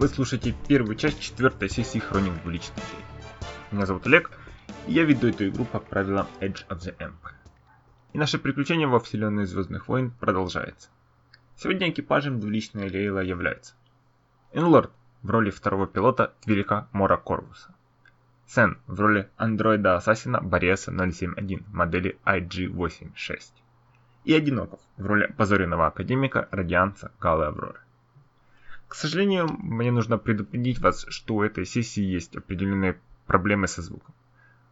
Вы слушаете первую часть четвертой сессии Хроник Двуличных Людей. Меня зовут Олег, и я веду эту игру по правилам Edge of the Empire. И наше приключение во вселенной Звездных войн продолжается. Сегодня экипажем Двуличная Лейла является Энлорд в роли второго пилота Твилика Мора Корвуса, Сен в роли андроида-ассасина Бориаса 071 модели IG-86 и Одиноков в роли позоренного академика Радианца Галы Авроры. К сожалению, мне нужно предупредить вас, что у этой сессии есть определенные проблемы со звуком.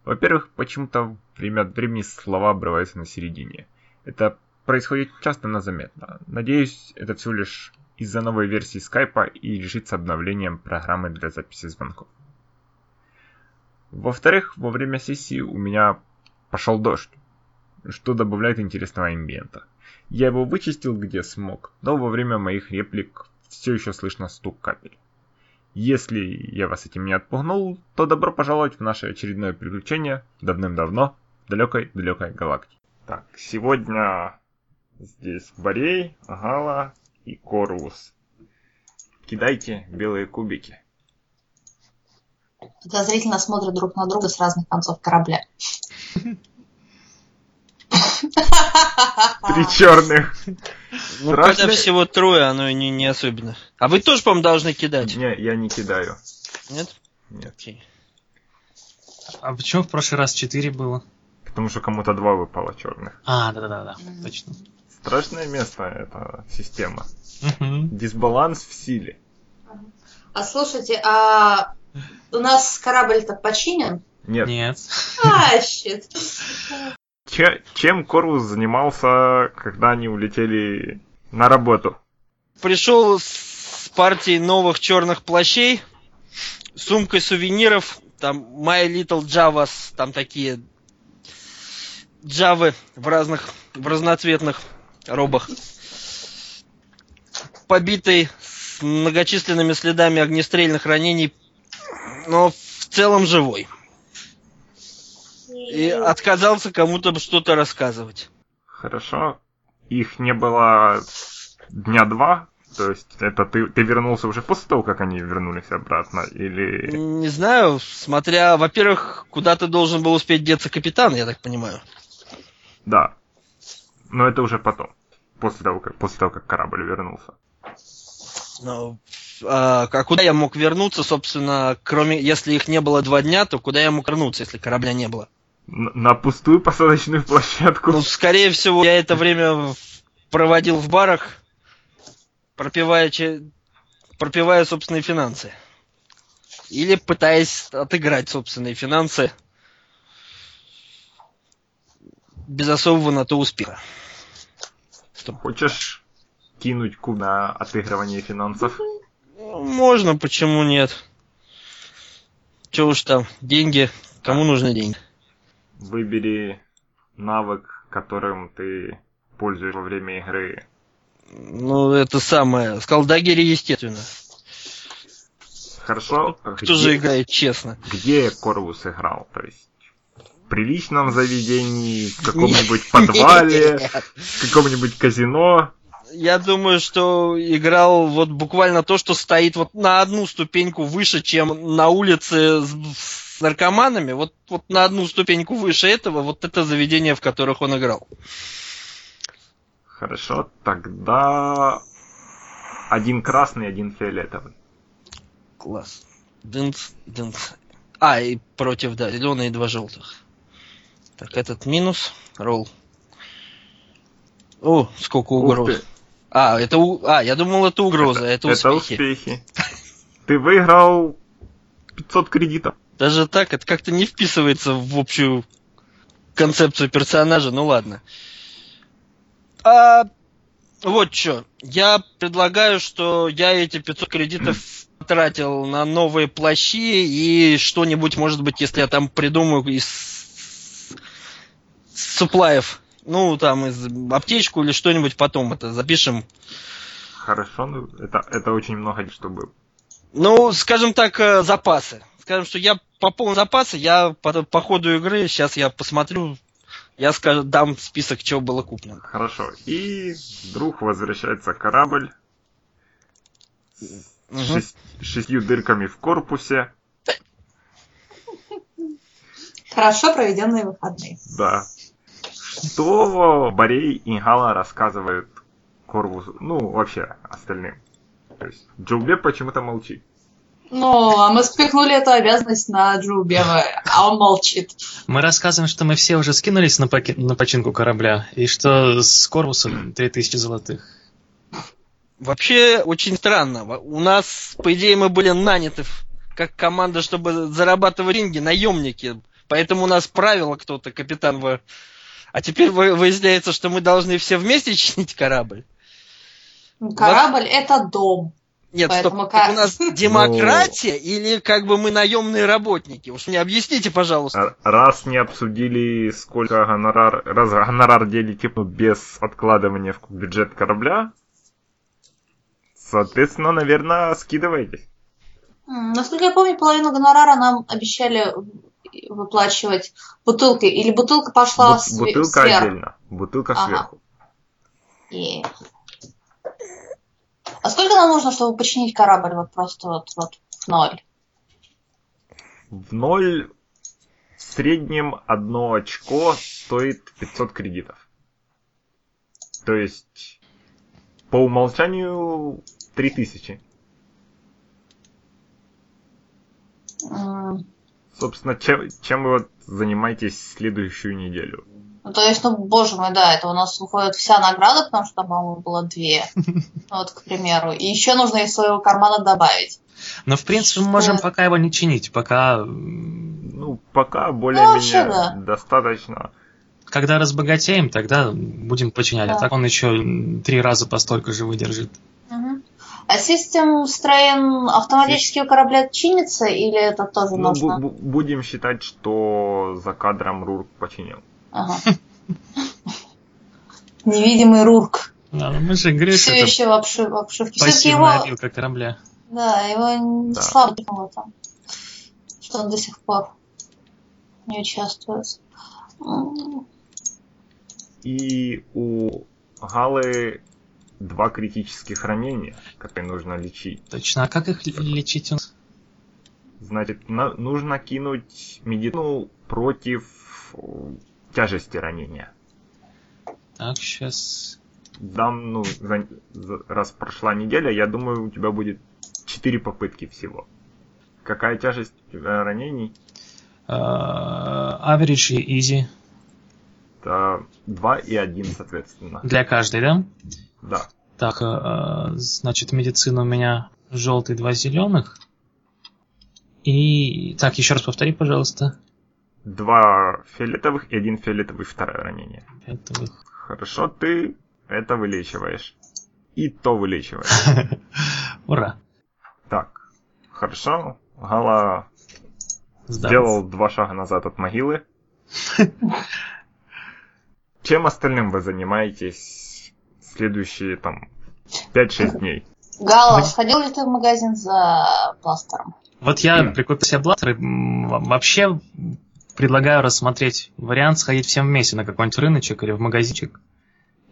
Во-первых, почему-то время от времени слова обрываются на середине. Это происходит часто, но заметно. Надеюсь, это всего лишь из-за новой версии скайпа и решится обновлением программы для записи звонков. Во-вторых, во время сессии у меня пошел дождь, что добавляет интересного амбиента. Я его вычистил где смог, но во время моих реплик все еще слышно стук капель. Если я вас этим не отпугнул, то добро пожаловать в наше очередное приключение давным-давно в далекой-далекой галактике. Так, сегодня здесь Борей, Гала и Корвус. Кидайте белые кубики. Подозрительно смотрят друг на друга с разных концов корабля. Три черных. Ну, когда всего трое, оно не, не особенно. А вы тоже, по-моему, должны кидать? Не, я не кидаю. Нет? Нет. Окей. А почему в прошлый раз четыре было? Потому что кому-то два выпало черных. А, да-да-да, точно. Страшное место эта система. Мгм. Дисбаланс в силе. А слушайте, а у нас корабль-то починен? Нет. Нет. А, щит. Че- чем Корвус занимался, когда они улетели на работу? Пришел с партией новых черных плащей, сумкой сувениров, там My Little Javas, там такие джавы в разных, в разноцветных робах. Побитый с многочисленными следами огнестрельных ранений, но в целом живой. И отказался кому-то что-то рассказывать. Хорошо. Их не было дня два. То есть это ты, ты вернулся уже после того, как они вернулись обратно? Или... Не знаю, смотря, во-первых, куда ты должен был успеть деться капитан, я так понимаю. Да. Но это уже потом. После того, как, после того, как корабль вернулся. Ну, а, а куда я мог вернуться, собственно, кроме, если их не было два дня, то куда я мог вернуться, если корабля не было? На пустую посадочную площадку. Ну, скорее всего, я это время проводил в барах, пропивая, пропивая собственные финансы. Или пытаясь отыграть собственные финансы без особого на то успеха. Хочешь кинуть куб на отыгрывание финансов? Можно, почему нет? Че уж там, деньги, кому нужны деньги? Выбери навык, которым ты пользуешься во время игры. Ну, это самое, Скалдагере, естественно. Хорошо? Кто же играет честно? Где Корвус играл? То есть в приличном заведении, в каком-нибудь подвале, в каком-нибудь казино. Я думаю, что играл вот буквально то, что стоит вот на одну ступеньку выше, чем на улице с, с наркоманами. Вот, вот на одну ступеньку выше этого, вот это заведение, в которых он играл. Хорошо, тогда один красный, один фиолетовый. Класс. Дынц, дынц. А, и против, да, зеленые и два желтых. Так, этот минус. Ролл. О, сколько угроз. А, это у... А, я думал, это угроза, это, это успехи. успехи. Ты выиграл 500 кредитов. Даже так, это как-то не вписывается в общую концепцию персонажа, ну ладно. А, вот что, я предлагаю, что я эти 500 кредитов тратил на новые плащи и что-нибудь, может быть, если я там придумаю из суплаев, ну, там, из аптечку или что-нибудь потом это запишем. Хорошо, ну это, это очень много, чтобы... Ну, скажем так, э, запасы. Скажем, что я пополнил запасы, я по, по ходу игры, сейчас я посмотрю, я скажу, дам список, чего было куплено. Хорошо. И вдруг возвращается корабль Мгм. шесть- шестью дырками в корпусе. Хорошо проведенные выходные. Да. Что Борей и Гала рассказывают Корвусу, ну, вообще, остальным. То есть, Джоубе почему-то молчит. Ну, а мы спихнули эту обязанность на Джубева, а он молчит. Мы рассказываем, что мы все уже скинулись на, поки- на починку корабля, и что с корпусом 3000 золотых. Вообще очень странно. У нас, по идее, мы были наняты как команда, чтобы зарабатывать деньги, наемники. Поэтому у нас правило кто-то, капитан В. А теперь вы- выясняется, что мы должны все вместе чинить корабль. Корабль это дом. Нет, Поэтому стоп, как- у нас демократия или как бы мы наемные работники? Уж мне объясните, пожалуйста. А Раз не обсудили, сколько гонорар, раз гонорар делите ну, без откладывания в бюджет корабля, соответственно, наверное, скидываетесь. Насколько я помню, половину гонорара нам обещали выплачивать бутылкой. Или бутылка пошла Бут- све- бутылка сверху. отдельно, бутылка Ага. сверху. И- А сколько нам нужно, чтобы починить корабль вот просто вот, вот в ноль? В ноль в среднем одно очко стоит 500 кредитов. То есть по умолчанию 3000. М, Собственно, чем, чем вы вот занимаетесь следующую неделю? Ну, то есть, ну, боже мой, да, это у нас выходит вся награда, потому что по-моему, было две. Вот, к примеру. И еще нужно из своего кармана добавить. Но, в принципе, мы можем пока его не чинить, пока... Ну, пока более-менее вообще да. достаточно. Когда разбогатеем, тогда будем починять. А Да. так он еще три раза по столько же выдержит. А систем строен автоматически у корабля чинится или это тоже Ну, нужно? бу- бу- будем считать, что за кадром Рурк починил. Ага. Невидимый Рурк. Да, ну мы же говорили, что Все это еще в, обшив- в обшивке. Все-таки пассивная его, обилка корабля. да, его не Да. слабо было там, что он до сих пор не участвует. И у Галы два критических ранения, которые нужно лечить. Точно. А как их лечить? у нас? Значит, на- нужно кинуть медицину против тяжести ранения. Так, сейчас... Дам, ну, за- за- раз прошла неделя, я думаю, у тебя будет 4 попытки всего. Какая тяжесть у тебя ранений? Average и easy. Это 2 и 1, соответственно. Для каждой, да? Да. Так, э, значит, медицина у меня желтый, два зеленых. И... Так, еще раз повтори, пожалуйста. Два фиолетовых и один фиолетовый второе ранение. Фиолетовых. Хорошо, ты это вылечиваешь. И то вылечиваешь. Ура. Так, хорошо. Гала Сдался. сделал два шага назад от могилы. Чем остальным вы занимаетесь следующие там 5-6 дней? Гала, Вы- сходил ли ты в магазин за пластером? Вот я прикупил себе бластеры. М, Вообще предлагаю рассмотреть вариант сходить всем вместе на какой-нибудь рыночек или в магазинчик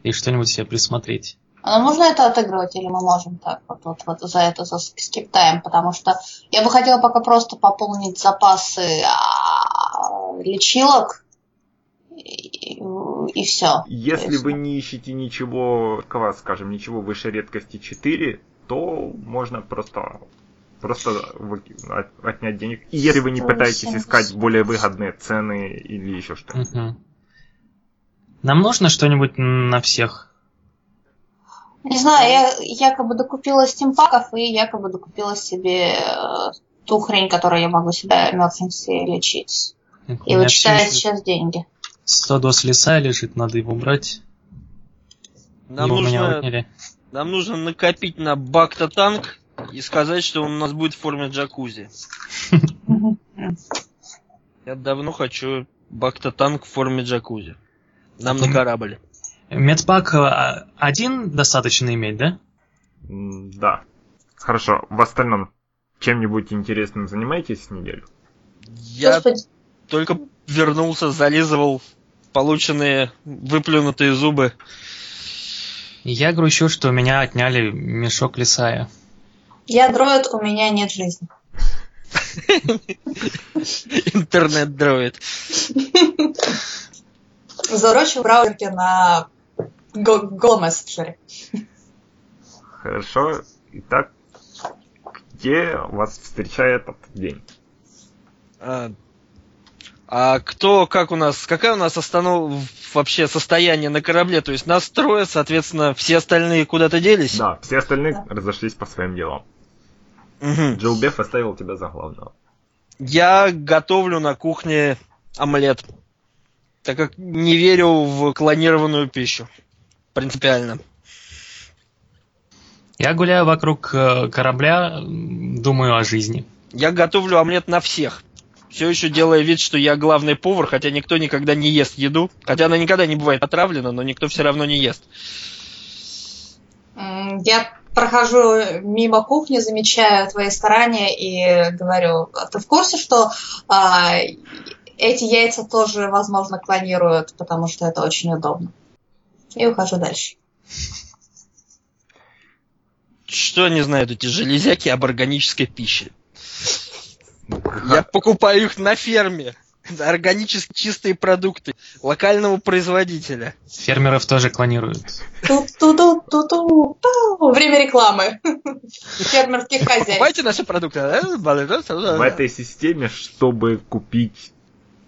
и что-нибудь себе присмотреть. А можно это отыгрывать, или мы можем так вот, вот, вот за это за скиптаем? Потому что я бы хотела пока просто пополнить запасы а, лечилок и, и все. Если вы не ищете ничего, такого, скажем, ничего выше редкости 4, то можно просто просто отнять денег. Если вы не пытаетесь 170. искать более выгодные цены или еще что-нибудь. Мгм. Нам нужно что-нибудь на всех? Не знаю, я якобы докупила стимпаков и якобы докупила себе э, ту хрень, которую я могу себя emergency лечить. У И еще сейчас деньги. 100 доз леса лежит, надо его убрать. Нам его нужно, нам нужно накопить на бакта танк и сказать, что он у нас будет в форме джакузи. Я давно хочу бакта танк в форме джакузи. Нам на корабль. Медпак а, один достаточно иметь, да? Да. Хорошо. В остальном чем-нибудь интересным занимаетесь неделю? Я Господи, только вернулся, зализывал полученные выплюнутые зубы. Я грущу, что у меня отняли мешок лесая. Я дроид, у меня нет жизни. Интернет-дроид. Зарочу браузерки на Go мессенджере. Хорошо. Итак, где вас встречает этот день? А, а кто, как у нас, какая у нас останов вообще состояние на корабле? То есть нас трое, соответственно, все остальные куда-то делись? Да, все остальные Да. разошлись по своим делам. Джоу Беф оставил тебя за главного. Я готовлю на кухне омлет, так как не верю в клонированную пищу. Принципиально. Я гуляю вокруг э, корабля, думаю о жизни. Я готовлю омлет на всех. Все еще делая вид, что я главный повар, хотя никто никогда не ест еду. Хотя она никогда не бывает отравлена, но никто все равно не ест. Я прохожу мимо кухни, замечаю твои старания и говорю, «А ты в курсе, что а, эти яйца тоже, возможно, клонируют, потому что это очень удобно. И ухожу дальше. Что они знают, эти железяки об органической пище? Я покупаю их на ферме. Органически чистые продукты локального производителя. Фермеров тоже клонируют. Время рекламы. Фермерских хозяйств. Покупайте наши продукты. В этой системе, чтобы купить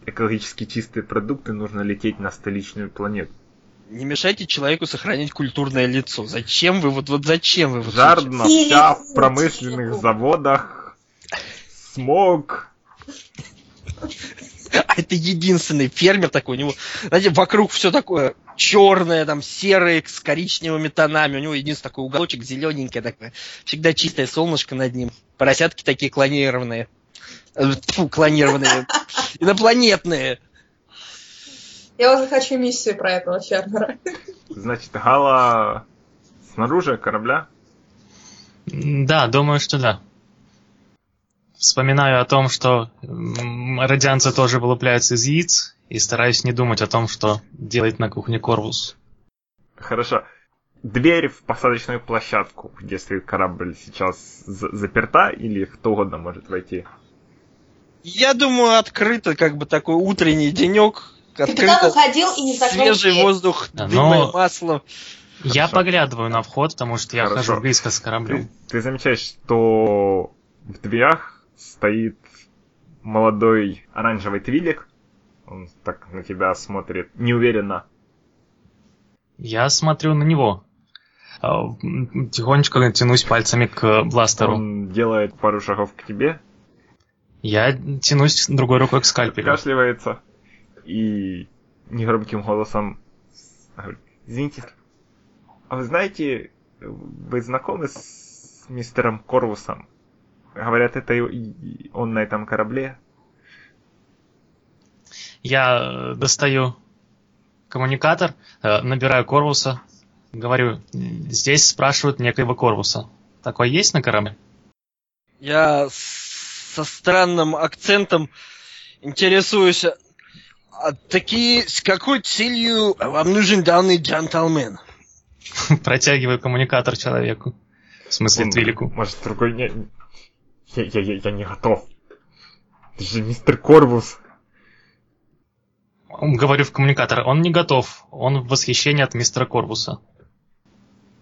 экологически чистые продукты, нужно лететь на столичную планету. Не мешайте человеку сохранить культурное лицо. Зачем вы вот вот зачем вы вот Жадно вся в промышленных заводах, смог. А это единственный фермер такой, у него, знаете, вокруг все такое черное, там, серое, с коричневыми тонами. У него единственный такой уголочек зелененький такой. Всегда чистое солнышко над ним. Поросятки такие клонированные. Э, Тьфу, клонированные. Инопланетные. Я уже хочу миссию про этого фермера. Значит, Гала снаружи корабля. Да, думаю, что да. Вспоминаю о том, что радианцы тоже вылупляются из яиц, и стараюсь не думать о том, что делает на кухне Корвус. Хорошо. Дверь в посадочную площадку, где стоит корабль, сейчас за- заперта или кто угодно может войти? Я думаю, открыто, как бы такой утренний денек. Капитан Открыто. уходил и не закрыл Свежий дверь. воздух, Да, дымное но- масло. Я Хорошо. поглядываю на вход, потому что я Хорошо. хожу близко с кораблем. Ты, ты замечаешь, что в дверях стоит молодой оранжевый твилик. Он так на тебя смотрит неуверенно. Я смотрю на него. А, Тихонечко тянусь пальцами к бластеру. Он делает пару шагов к тебе, Я тянусь другой рукой к скальпелю. кашливается и негромким голосом говорит, извините, а вы знаете, вы знакомы с мистером Корвусом? Говорят, это он на этом корабле. Я э, достаю коммуникатор, э, набираю Корвуса, говорю, здесь спрашивают некоего Корвуса. Такой есть на корабле? Я со странным акцентом интересуюсь. А такие, с какой целью вам нужен данный джентльмен? Протягиваю коммуникатор человеку. В смысле, Он, Твилику. Может, другой не... Я, я, я, я не готов. Ты же мистер Корвус. Говорю в коммуникатор, он не готов. Он в восхищении от мистера Корвуса.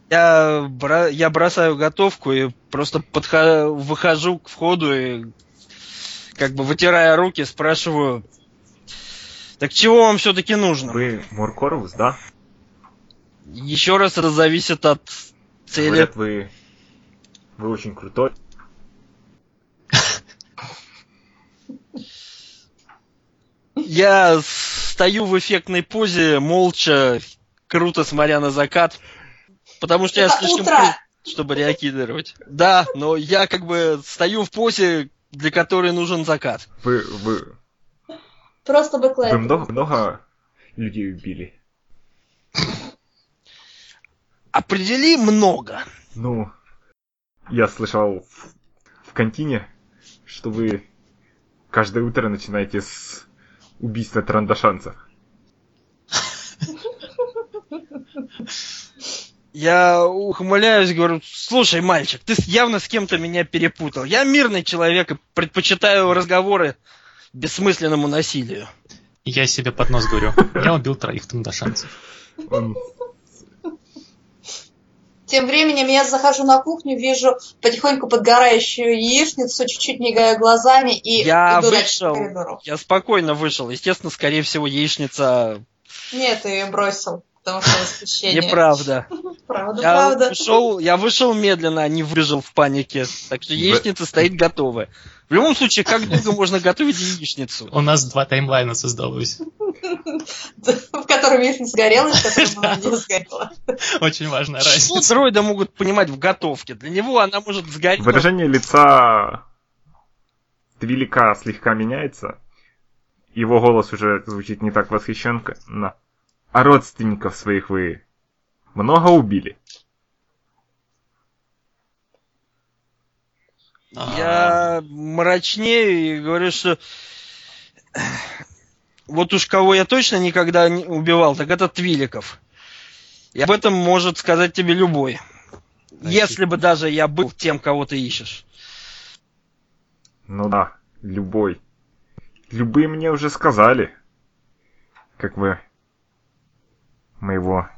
Я, бра- я бросаю готовку и просто подхожу, выхожу к входу и как бы вытирая руки, спрашиваю, так чего вам все-таки нужно? Вы Мор Корвус, да? Еще раз это зависит от цели. Говорят, вы... Вы очень крутой. Я стою в эффектной позе, молча, круто смотря на закат, потому что я Это слишком утро. крут, чтобы реагировать. Да, но я как бы стою в позе, для которой нужен закат. Вы, вы, Просто бы вы много, много людей убили. Определи много. Ну, я слышал в, в контине, что вы каждое утро начинаете с убийства трандашанцев. Я ухмыляюсь, говорю, слушай, мальчик, ты явно с кем-то меня перепутал. Я мирный человек и предпочитаю разговоры бессмысленному насилию. Я себе под нос говорю. Я убил троих тундашанцев. Он Тем временем я захожу на кухню, вижу потихоньку подгорающую яичницу, чуть-чуть мигаю глазами и Я иду дальше по вышел. коридору. Я спокойно вышел. Естественно, скорее всего, яичница Нет, ты ее бросил, потому что восхищение. неправда. Правда, Я правда. вышел, я вышел медленно, а не выбежал в панике. Так что яичница стоит готовая. В любом случае, как долго можно готовить яичницу? У нас два таймлайна создалось. В котором яичница сгорела, и в котором она не сгорела. Очень важная Что разница. дроида могут понимать в готовке? Для него она может сгореть. Выражение лица Твилика слегка меняется. Его голос уже звучит не так восхищенно. А родственников своих вы много убили? Я мрачнею и говорю, что вот уж кого я точно никогда не убивал, так это Твиликов. И об этом может сказать тебе любой. Если бы даже я был тем, кого ты ищешь. Ну да, любой. Любые мне уже сказали. Как вы моего...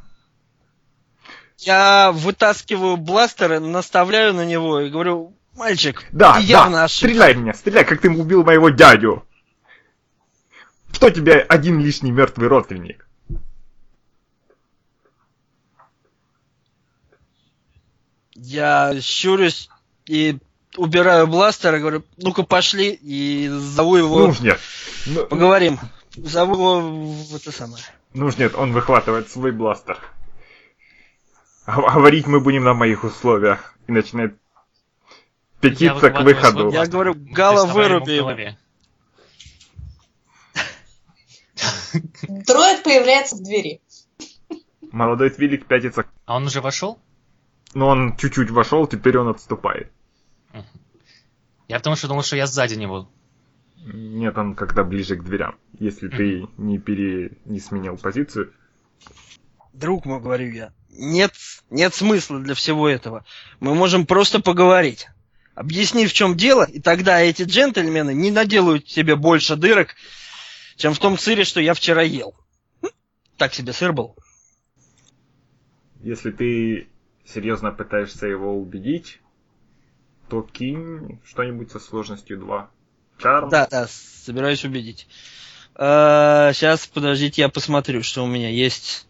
Я вытаскиваю бластер, наставляю на него и говорю, мальчик, Да, ты явно да, ошибся. стреляй меня, стреляй, как ты убил моего дядю. Что тебе один лишний мертвый родственник? Я щурюсь и убираю бластер и говорю, ну-ка пошли, и зову его, Ну нет. Ну, поговорим. Зову его в это самое. Ну уж нет, он выхватывает свой бластер. Говорить мы будем на моих условиях. И начинает пятиться к выходу. Я говорю, Гала, выруби. Дроид появляется в двери. Молодой Твилик пятится. А он уже вошел? Но он чуть-чуть вошел, теперь он отступает. Я потому что думал, что я сзади него. Нет, он когда ближе к дверям. Если ты не пере... не сменил позицию. Друг мой, говорю я, нет, нет смысла для всего этого. Мы можем просто поговорить. Объясни, в чем дело, и тогда эти джентльмены не наделают тебе больше дырок, чем в том сыре, что я вчера ел. Хм, Так себе сыр был. Если ты серьезно пытаешься его убедить, то кинь что-нибудь со сложностью 2. Чарм. Да, да, собираюсь убедить. сейчас, подождите, я посмотрю, что у меня есть.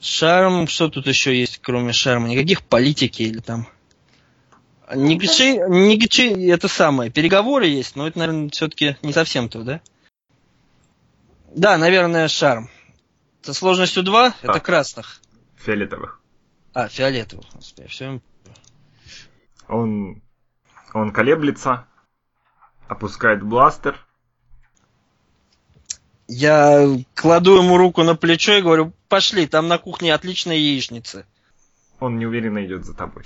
Шарм, что тут еще есть, кроме шарма? Никаких политики или там... Нигчи, нигчи, это самое, переговоры есть, но это, наверное, все-таки не совсем то, да? Да, наверное, шарм. Со сложностью 2 это Так. красных. Фиолетовых. А, фиолетовых. Всё- Он... Он колеблется, опускает бластер. Я кладу ему руку на плечо и говорю, пошли, там на кухне отличная яичница. Он неуверенно идет за тобой.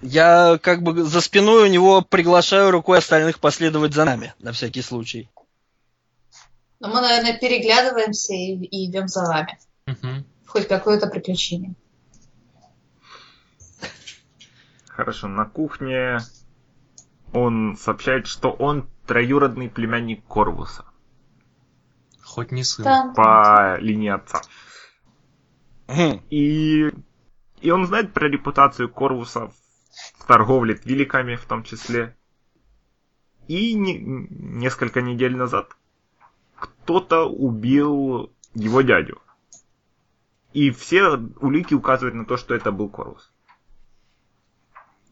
Я как бы за спиной у него приглашаю рукой остальных последовать за нами, на всякий случай. Но мы, наверное, переглядываемся и, и идем за вами. Мгм. Хоть какое-то приключение. Хорошо, на кухне он сообщает, что он троюродный племянник Корвуса Хоть не сын. Там. по линии отца. Хм, И, и он знает про репутацию Корвуса в торговле твиликами в том числе. И не- несколько недель назад кто-то убил его дядю. И все улики указывают на то, что это был Корвус.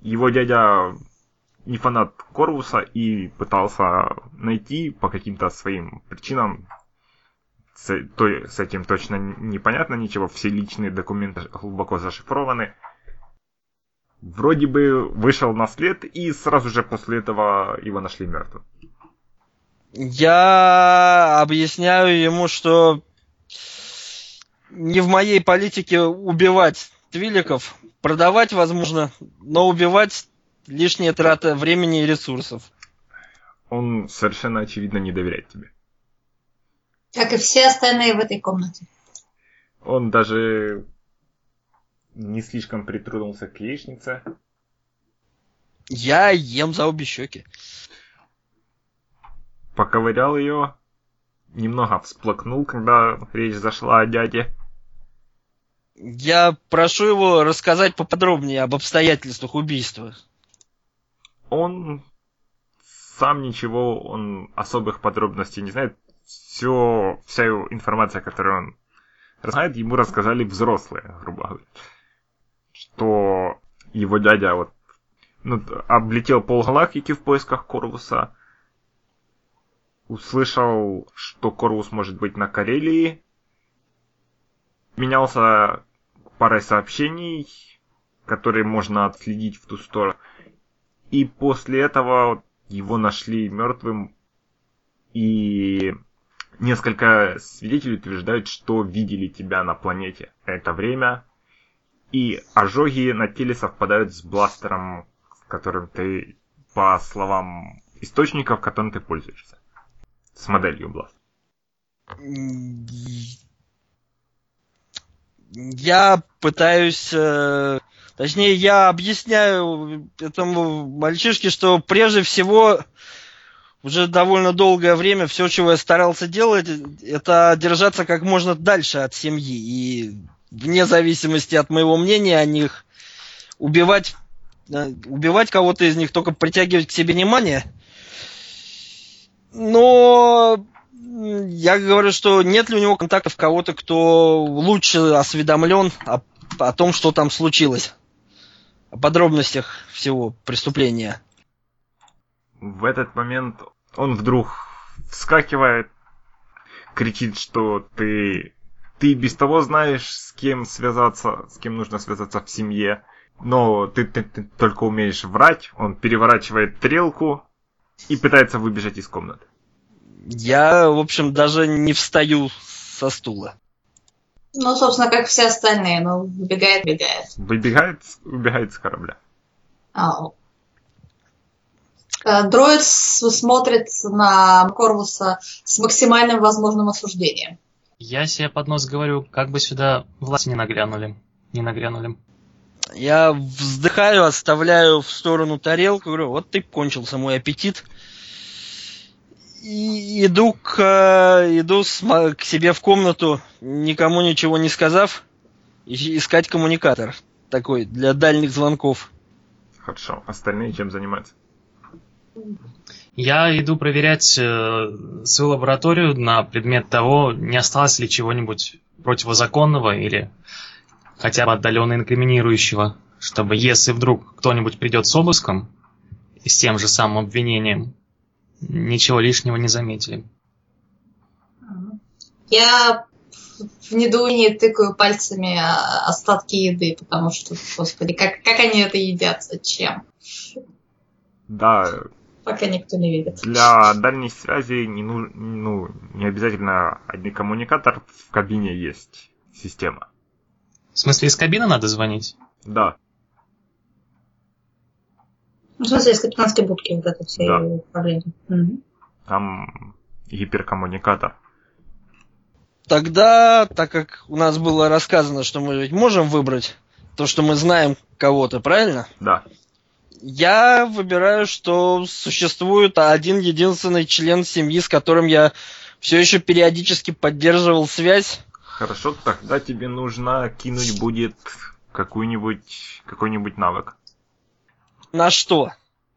Его дядя не фанат Корвуса и пытался найти по каким-то своим причинам с, то, с этим точно непонятно ничего, все личные документы глубоко зашифрованы. Вроде бы вышел на след, и сразу же после этого его нашли мертвым. Я объясняю ему, что не в моей политике убивать твиликов, продавать возможно, но убивать лишняя трата времени и ресурсов. Он совершенно очевидно не доверяет тебе. Как и все остальные в этой комнате. Он даже не слишком притронулся к яичнице. Я ем за обе щеки. Поковырял ее, немного всплакнул, когда речь зашла о дяде. Я прошу его рассказать поподробнее об обстоятельствах убийства. Он сам ничего, он особых подробностей не знает. Все, вся информация, которую он знает, ему рассказали взрослые, грубо говоря. Что его дядя вот ну, облетел полгалактики в поисках Корвуса, услышал, что Корвус может быть на Карелии, менялся парой сообщений, которые можно отследить в ту сторону. И после этого его нашли мертвым, и несколько свидетелей утверждают, что видели тебя на планете это время, и ожоги на теле совпадают с бластером, которым ты, по словам источников, которым ты пользуешься. С моделью бластера. Я пытаюсь... Э, точнее, я объясняю этому мальчишке, что прежде всего уже довольно долгое время все, чего я старался делать, это держаться как можно дальше от семьи. И вне зависимости от моего мнения о них, убивать, э, убивать кого-то из них, только притягивать к себе внимание. Но я говорю, что нет ли у него контактов кого-то, кто лучше осведомлен о, о том, что там случилось, о подробностях всего преступления. В этот момент он вдруг вскакивает, кричит, что ты ты без того знаешь, с кем связаться, с кем нужно связаться в семье, но ты, ты, ты только умеешь врать. Он переворачивает тарелку и пытается выбежать из комнаты. Я, в общем, даже не встаю со стула. Ну, собственно, как все остальные, ну, выбегает, выбегает. Выбегает, убегает с корабля. А, Э, дроид смотрит на Корвуса с максимальным возможным осуждением. Я себе под нос говорю, как бы сюда власти не нагрянули. Не нагрянули. Я вздыхаю, оставляю в сторону тарелку, говорю, вот ты кончился мой аппетит. И иду к, э, иду с, к себе в комнату, никому ничего не сказав, искать коммуникатор такой для дальних звонков. Хорошо. Остальные чем занимаются? Я иду проверять э, свою лабораторию на предмет того, не осталось ли чего-нибудь противозаконного или хотя бы отдаленно инкриминирующего, чтобы если вдруг кто-нибудь придет с обыском и с тем же самым обвинением, ничего лишнего не заметили. Я в недоумении тыкаю пальцами остатки еды, потому что, господи, как, как они это едят, зачем? Да, пока никто не видит. Для дальней связи не, ну, ну, не обязательно один коммуникатор, в кабине есть система. В смысле, из кабины надо звонить? Да. Ну, в смысле, из капитанской будки вот это все да. управление. Угу. Там гиперкоммуникатор. Тогда, так как у нас было рассказано, что мы ведь можем выбрать то, что мы знаем кого-то, правильно? Да. Я выбираю, что существует один единственный член семьи, с которым я все еще периодически поддерживал связь. Хорошо, тогда тебе нужно кинуть будет какой-нибудь какой-нибудь навык. На что?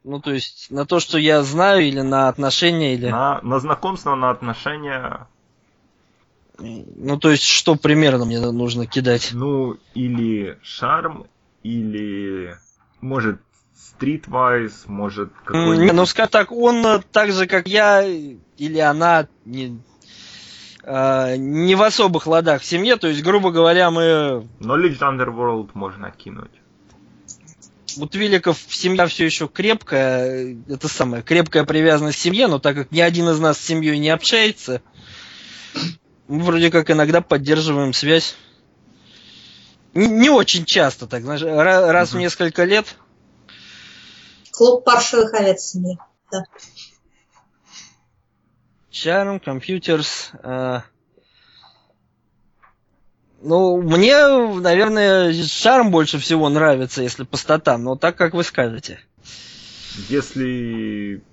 Ну, то есть, на то, что я знаю, или на отношения, или... На, на знакомство, на отношения. Ну, то есть, что примерно мне нужно кидать? Ну, или шарм, или, может, Streetwise, может, какой-нибудь... Не, ну, скажем так, он так же, как я, или она, не, э, не в особых ладах в семье, то есть, грубо говоря, мы... Knowledge Underworld можно кинуть. У Твиликов семья все еще крепкая, это самая крепкая привязанность к семье, но так как ни один из нас с семьей не общается, мы вроде как иногда поддерживаем связь. Не, не очень часто, так знаешь, раз mm-hmm. в несколько лет. Клуб паршивых овец в семье. Да. Charm, Computers. Э... Ну, мне, наверное, шарм больше всего нравится, если по статам, но так, как вы скажете. Если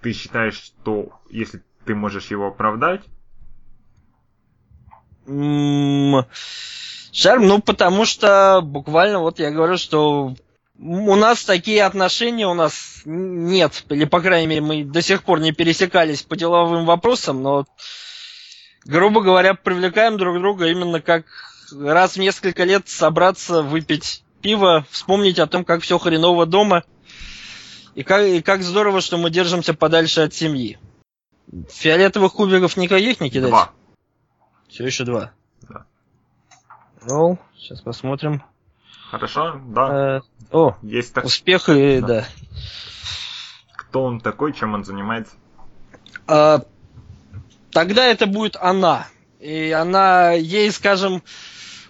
ты считаешь, что если ты можешь его оправдать, Шарм, ну, потому что буквально вот я говорю, что у нас такие отношения у нас нет, или, по крайней мере, мы до сих пор не пересекались по деловым вопросам, но, грубо говоря, привлекаем друг друга именно как раз в несколько лет собраться, выпить пиво, вспомнить о том, как все хреново дома, и как, и как здорово, что мы держимся подальше от семьи. Фиолетовых кубиков никаких не кидать? два. Все еще два. Да. Ну, сейчас посмотрим. Хорошо, да. Э, о, Есть так. успех и Да. да. Кто он такой, чем он занимается? А, тогда это будет она. И она, ей, скажем,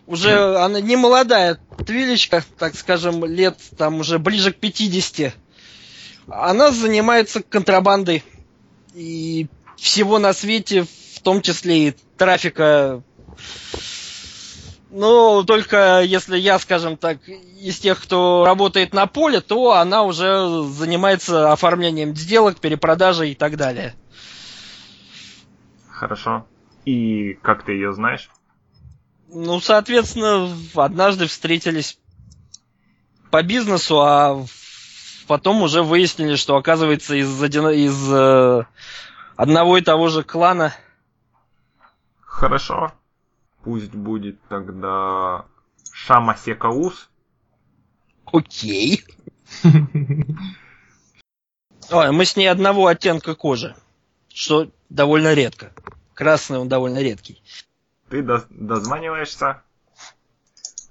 уже она не молодая твилечка, так скажем, лет там уже ближе к 50. Она занимается контрабандой и всего на свете, в том числе и трафика. Ну, только если я, скажем так, из тех, кто работает на поле, то она уже занимается оформлением сделок, перепродажей и так далее. Хорошо. И как ты ее знаешь? Ну, соответственно, однажды встретились по бизнесу, а потом уже выяснили, что оказывается из, один- из э, одного и того же клана. Хорошо. Пусть будет тогда Шама Секаус. Окей. Ой, мы с ней одного оттенка кожи, что довольно редко. Красный он довольно редкий. Ты до- дозваниваешься.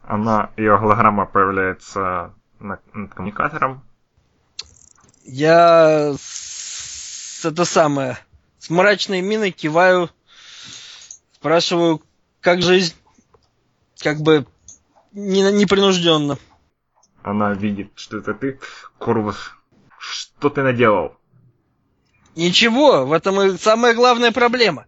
Она, ее голограмма появляется на- над коммуникатором. Я с, это самое, с мрачной миной киваю, спрашиваю, как жизнь, как бы не, непринужденно. Она видит, что это ты. Курвус, что ты наделал? Ничего, в этом и самая главная проблема.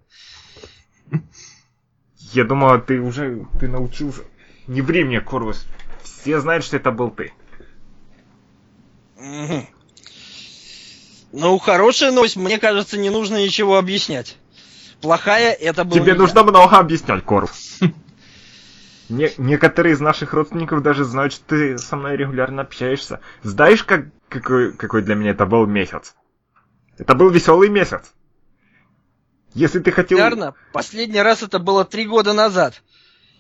Я думал, ты уже ты научился. Не ври мне, Курвус. Все знают, что это был ты. Мгм. Ну, хорошая новость, мне кажется, не нужно ничего объяснять. Плохая, это было Тебе не нужно много объяснять, Корвус. Не- некоторые из наших родственников даже знают, что ты со мной регулярно общаешься. Знаешь, как, какой, какой для меня это был месяц? Это был веселый месяц. Если ты хотел... Верно, последний раз это было три года назад.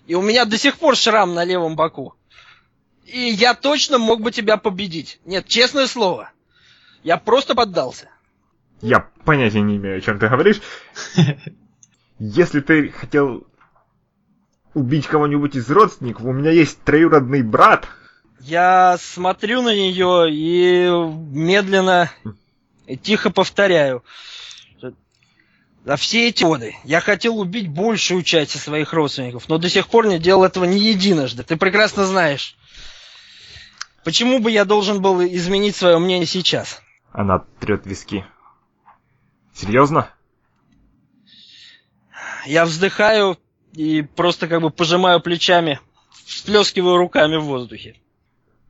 И у меня до сих пор шрам на левом боку. И я точно мог бы тебя победить. Нет, честное слово. Я просто поддался. Я понятия не имею, о чем ты говоришь. Если ты хотел убить кого-нибудь из родственников, у меня есть троюродный брат. Я смотрю на нее и медленно и тихо повторяю. За все эти годы я хотел убить большую часть своих родственников, но до сих пор не делал этого ни единожды. Ты прекрасно знаешь. Почему бы я должен был изменить свое мнение сейчас? Она трет виски. Серьезно? Я вздыхаю и просто как бы пожимаю плечами, всплескиваю руками в воздухе.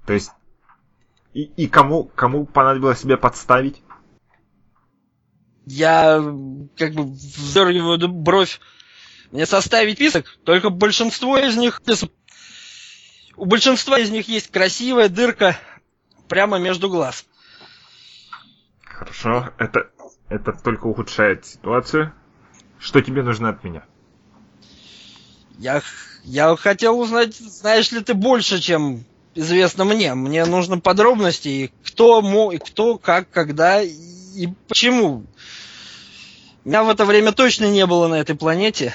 То есть... И, и кому, кому понадобилось себя подставить? Я как бы вздергиваю бровь. Мне составить список, только большинство из них... У большинства из них есть красивая дырка прямо между глаз. Хорошо, это, это только ухудшает ситуацию. Что тебе нужно от меня? Я, х- я хотел узнать, знаешь ли ты больше, чем известно мне. Мне нужны подробности, и кто, мо, и кто, как, когда и почему. Меня в это время точно не было на этой планете.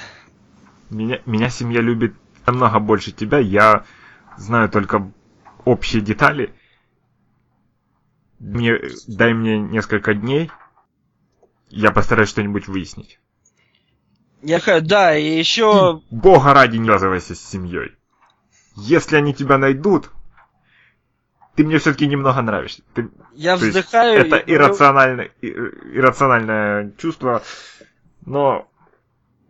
Меня, меня семья любит намного больше тебя. Я знаю только общие детали. Мне, дай мне несколько дней. Я постараюсь что-нибудь выяснить. Я да, и еще Бога ради не связывайся с семьей. Если они тебя найдут, ты мне все-таки немного нравишься. Ты- я то есть вздыхаю. это и иррациональное, иррациональное чувство, но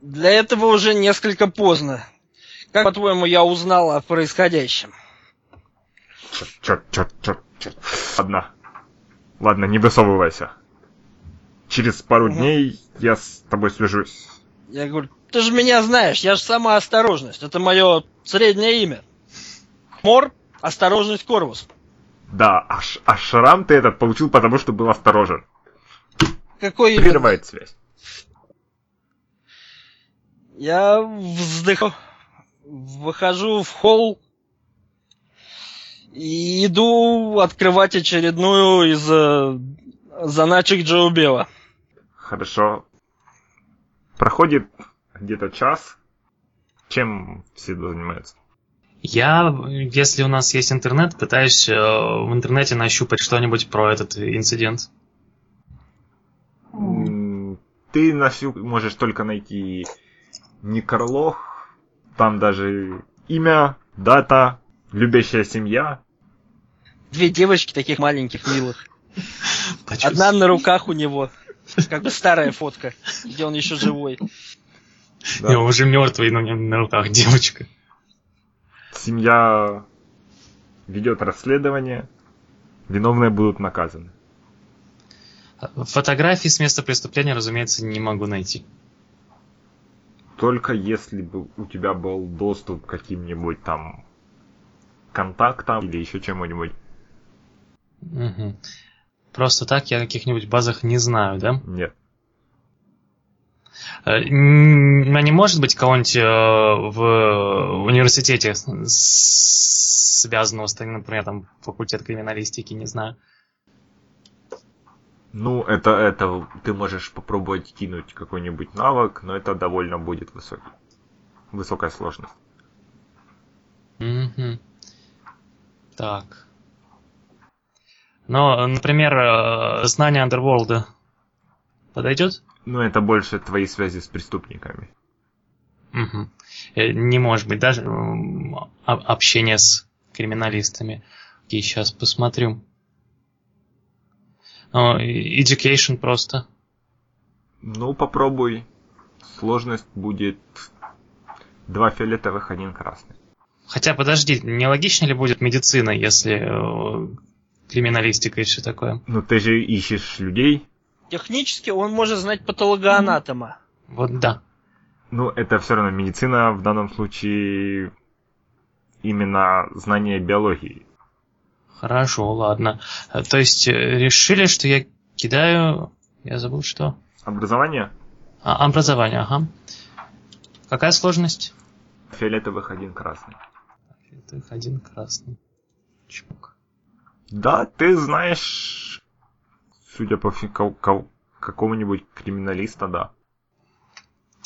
Для этого уже несколько поздно. Как, по-твоему, я узнал о происходящем? Черт, черт, черт, черт, черт. Ладно. Ладно, не высовывайся. Через пару Мгм. дней я с тобой свяжусь. Я говорю, ты же меня знаешь, я же сама осторожность. Это мое среднее имя. Хмор, осторожность, Корвус. Да, а, ш- а шрам ты этот получил потому, что был осторожен. Какой имя? Прерывает связь. Я вздыхаю, выхожу в холл и иду открывать очередную из э, заначек Джо Бела. Хорошо. Проходит где-то час. Чем все занимаются? Я, если у нас есть интернет, пытаюсь э, в интернете нащупать что-нибудь про этот инцидент. Ты на всю можешь только найти некролог, там даже имя, дата, любящая семья. Две девочки таких маленьких, милых. Одна на руках у него. Как бы старая фотка, где он еще живой. Да. И он уже мертвый, но него на руках девочка. Семья ведет расследование, виновные будут наказаны. Фотографии с места преступления, разумеется, не могу найти. Только если бы у тебя был доступ к каким-нибудь там контактам или еще чему-нибудь. Мгм. Просто так я о каких-нибудь базах не знаю, да? Нет. Э, м, А не может быть кого-нибудь э, в университете, связанного с, например, там, факультет криминалистики, не знаю. Ну, это, это ты можешь попробовать кинуть какой-нибудь навык, но это довольно будет высокий. Высокая сложность. Мгм. Так. Но, например, э, знание Underworld подойдет? Ну, это больше твои связи с преступниками. Э, Не может быть даже общение с криминалистами. И сейчас посмотрю. Education просто. Ну, попробуй. Сложность будет два фиолетовых, один красный. Хотя, подожди, не логично ли будет медицина, если э, криминалистика и все такое? Ну, ты же ищешь людей. Технически он может знать патологоанатома. Вот да. Ну, это все равно медицина в данном случае именно знание биологии. Хорошо, ладно. Э, То есть э, решили, что я кидаю... Я забыл, что... Образование? А, образование, ага. Какая сложность? Фиолетовых, один красный. Это один красный. Чмок. Да, ты знаешь, судя по какому-нибудь криминалиста, да.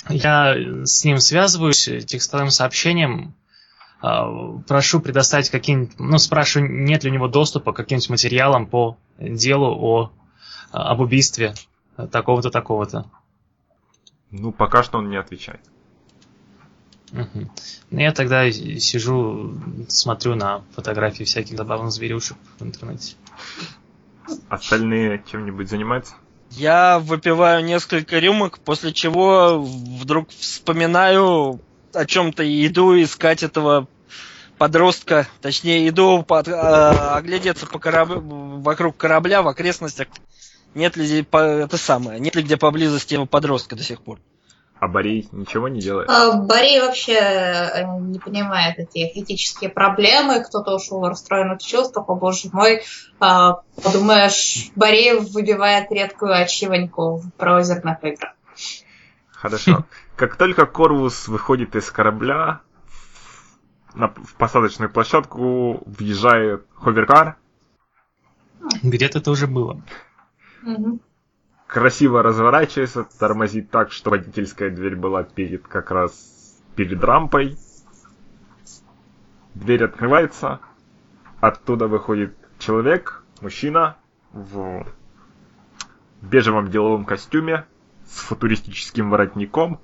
Я с ним связываюсь текстовым сообщением. а, Прошу предоставить какие-нибудь... Ну, спрашиваю, нет ли у него доступа к каким-нибудь материалам по делу о, а, об убийстве такого-то, такого-то. Ну, пока что он не отвечает. Мгм. Ну, я тогда сижу, смотрю на фотографии всяких забавных зверюшек в интернете. Остальные чем-нибудь занимаются? Я выпиваю несколько рюмок, после чего вдруг вспоминаю о чем-то и иду искать этого подростка, точнее иду под- а, оглядеться по кораб- вокруг корабля в окрестностях. Нет ли по- это самое, нет ли где поблизости его подростка до сих пор? А Борей ничего не делает? А, Борей вообще э, не понимает эти этические проблемы. Кто-то ушел в расстроенных чувствах, о боже мой. А, Подумаешь, Борей выбивает редкую ачивоньку в браузерных играх. Хорошо. Как только Корвус выходит из корабля, на, в посадочную площадку въезжает ховеркар, Где-то это уже было. Мгм. Красиво разворачивается, тормозит так, что водительская дверь была перед как раз перед рампой. Дверь открывается, оттуда выходит человек, мужчина в бежевом деловом костюме с футуристическим воротником.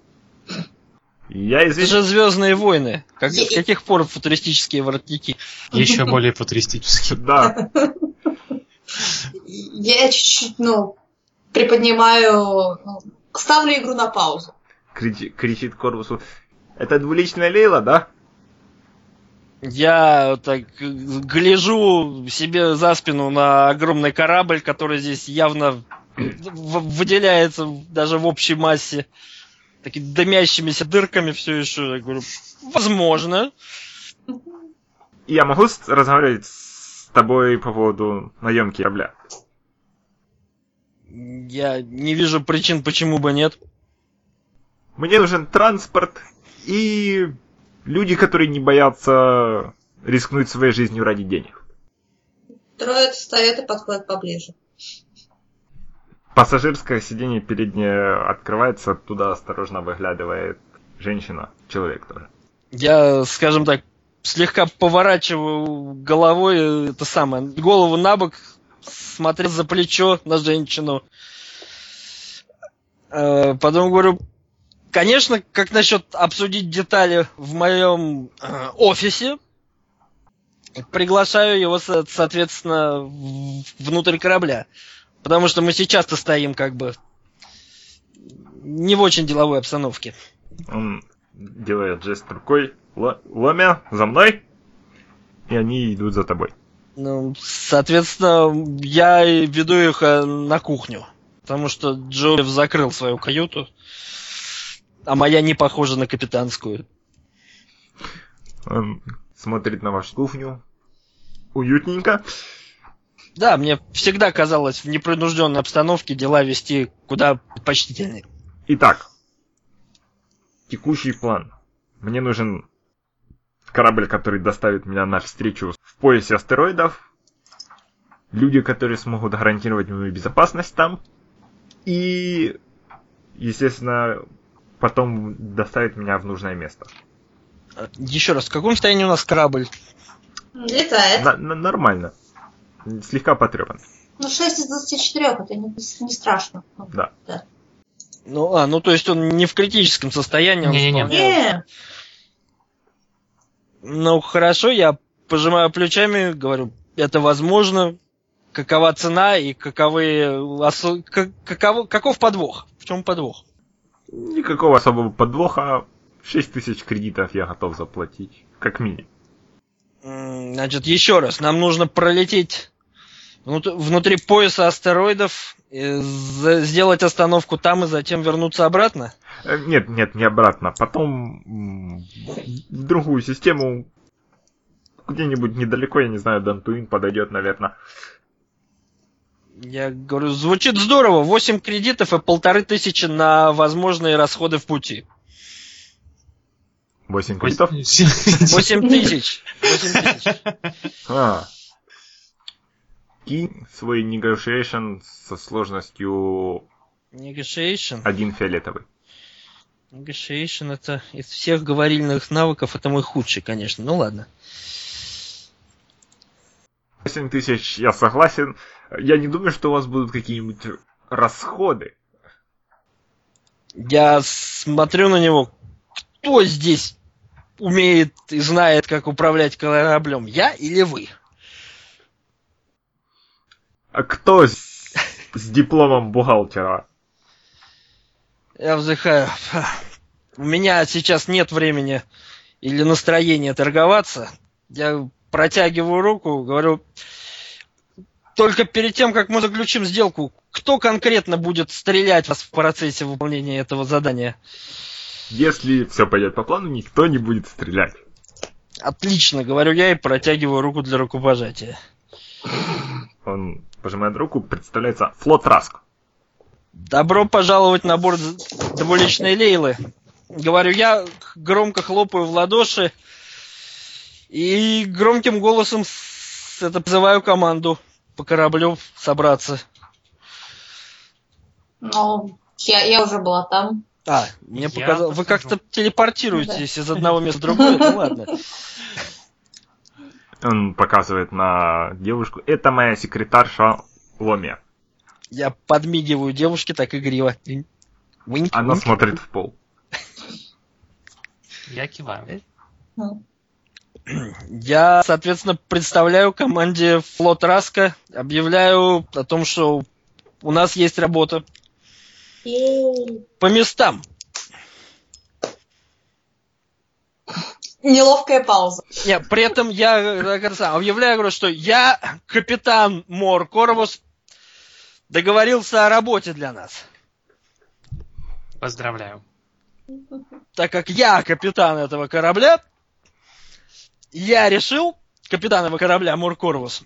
Я Это извиняюсь. же Звездные войны. Как, с каких пор футуристические воротники? Еще более футуристический. Да, Я чуть-чуть, ну, приподнимаю, ну, ставлю игру на паузу. кричи- кричит Корвусу. Это двуличная Лейла, да? Я так гляжу себе за спину на огромный корабль, который здесь явно выделяется даже в общей массе такими дымящимися дырками все еще. Я говорю, возможно. Я могу разговаривать с тобой по поводу наемки корабля? Я не вижу причин, почему бы нет. Мне нужен транспорт и люди, которые не боятся рискнуть своей жизнью ради денег. Трое встает и подходит поближе. Пассажирское сиденье переднее открывается, туда осторожно выглядывает женщина, человек тоже. Я, скажем так, слегка поворачиваю головой, это самое, голову на бок, смотрел за плечо на женщину. Э, потом говорю, конечно, как насчет обсудить детали в моем э, офисе. Приглашаю его, соответственно, внутрь корабля. Потому что мы сейчас-то стоим как бы не в очень деловой обстановке. Он делает жест рукой. Ломя, за мной. И они идут за тобой. Ну, соответственно, я веду их э, на кухню. Потому что Джозеф закрыл свою каюту. А моя не похожа на капитанскую. Он смотрит на вашу кухню. Уютненько. Да, мне всегда казалось в непринужденной обстановке дела вести куда предпочтительнее. Итак, текущий план. Мне нужен корабль, который доставит меня на встречу поясе астероидов, люди, которые смогут гарантировать мою безопасность там, и, естественно, потом доставит меня в нужное место. Еще раз, в каком состоянии у нас корабль? Летает. На- на- нормально. Слегка потрепан. Ну, 6 из 24, это не, не страшно. Да. да. Ну, а, ну то есть он не в критическом состоянии, он Не-не-не. Ну, хорошо, я пожимаю плечами, говорю, это возможно. Какова цена и каковы осо- каков подвох? В чем подвох? Никакого особого подвоха. 6 тысяч кредитов я готов заплатить. Как минимум. Значит, еще раз, нам нужно пролететь внут- внутри пояса астероидов, сделать остановку там и затем вернуться обратно? Э, Нет, нет, не обратно. Потом в другую систему. Где-нибудь недалеко, я не знаю, Дантуин подойдет, наверное. Я говорю, звучит здорово, 8 кредитов и полторы тысячи на возможные расходы в пути. 8 кредитов? 8 тысяч. 8 тысяч. А. Кинь свой negotiation со сложностью Negotiation. один фиолетовый. Negotiation это из всех говорильных навыков это мой худший, конечно. Ну ладно. 8 тысяч я согласен. Я не думаю, что у вас будут какие-нибудь расходы. Я смотрю на него. Кто здесь умеет и знает, как управлять кораблем? Я или вы? А кто с, с дипломом бухгалтера? Я вздыхаю. У меня сейчас нет времени или настроения торговаться. Я протягиваю руку, говорю, только перед тем, как мы заключим сделку, кто конкретно будет стрелять вас в процессе выполнения этого задания? Если все пойдет по плану, никто не будет стрелять. Отлично, говорю я и протягиваю руку для рукопожатия. Он пожимает руку, представляется флот Раск. Добро пожаловать на борт двуличной Лейлы. Говорю я, громко хлопаю в ладоши и громким голосом это призываю команду по кораблю собраться. ну, я, я уже была там. А, мне показалось, вы как-то телепортируетесь из одного места в другое, ну ладно. Он показывает на девушку. Это моя секретарша Ломия. Я подмигиваю девушке так игриво. Она смотрит в пол. Я киваю. Ну, Я, соответственно, представляю команде флот Раска, объявляю о том, что у нас есть работа по местам. Неловкая пауза. Не, при этом я объявляю, говорю, что я, капитан Мор Корвус, договорился о работе для нас. Поздравляю. Так как я капитан этого корабля, я решил, капитан этого корабля Мор Корвус,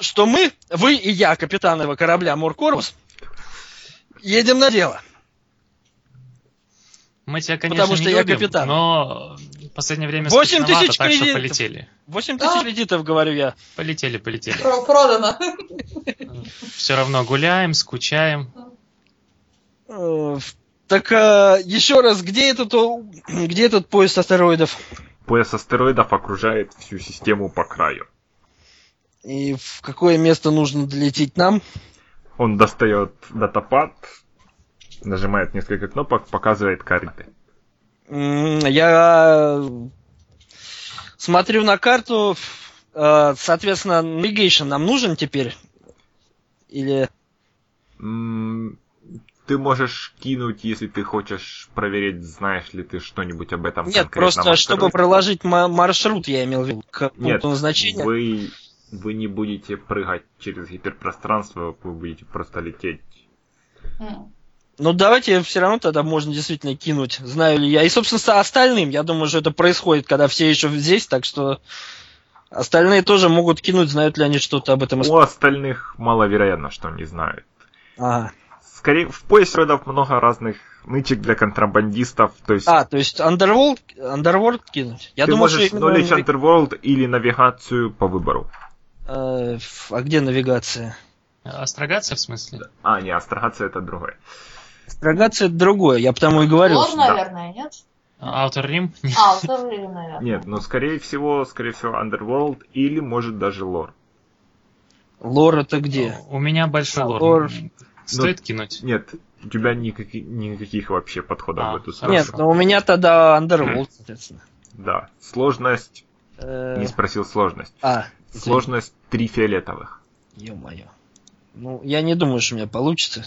что мы, вы и я, капитан этого корабля Мор Корвус, едем на дело. Мы тебя, конечно, Потому что не я любим, капитан. но в последнее время 8 скучновато, тысяч так что кредитов. полетели. 8 тысяч А. кредитов, говорю я. Полетели, полетели. Про- Продано. Все равно гуляем, скучаем. Э, Так э, еще раз, где этот, где этот поезд астероидов? Пояс астероидов окружает всю систему по краю. И в какое место нужно долететь нам? Он достает датапад, нажимает несколько кнопок, показывает карты. Я смотрю на карту, э, соответственно, navigation нам нужен теперь? Или... Ты можешь кинуть, если ты хочешь проверить, знаешь ли ты что-нибудь об этом Нет, просто чтобы астероиде. проложить ма- маршрут, я имел в виду, к Нет, назначения. вы, вы не будете прыгать через гиперпространство, вы будете просто лететь. Ну, давайте все равно тогда можно действительно кинуть, знаю ли я. И, собственно, с остальным, я думаю, что это происходит, когда все еще здесь, так что остальные тоже могут кинуть, знают ли они что-то об этом. У остальных маловероятно, что не знают. Ага. Скорее, в поясе астероидов много разных нычек для контрабандистов, то есть А, то есть Underworld, Underworld кинуть? Я ты думал, можешь что именно нулить нави- Underworld или навигацию по выбору. Э, а где навигация? Астрогация, в смысле? А, не, астрогация это другое. Астрогация это другое, я потому и говорю. Лор, что- наверное, нет? Outer Rim? А, вот тоже, наверное. Нет, но скорее всего, скорее всего, Underworld или может даже лор. Лор это где? У меня большой А, лор. лор. Стоит кинуть? Нет, у тебя никаки- никаких вообще подходов А, в эту сторону. Нет, но у меня тогда Underworld, соответственно. Да, сложность, Э, не спросил сложность. А, Сложность три фиолетовых. Ё-моё. Ну, я не думаю, что у меня получится.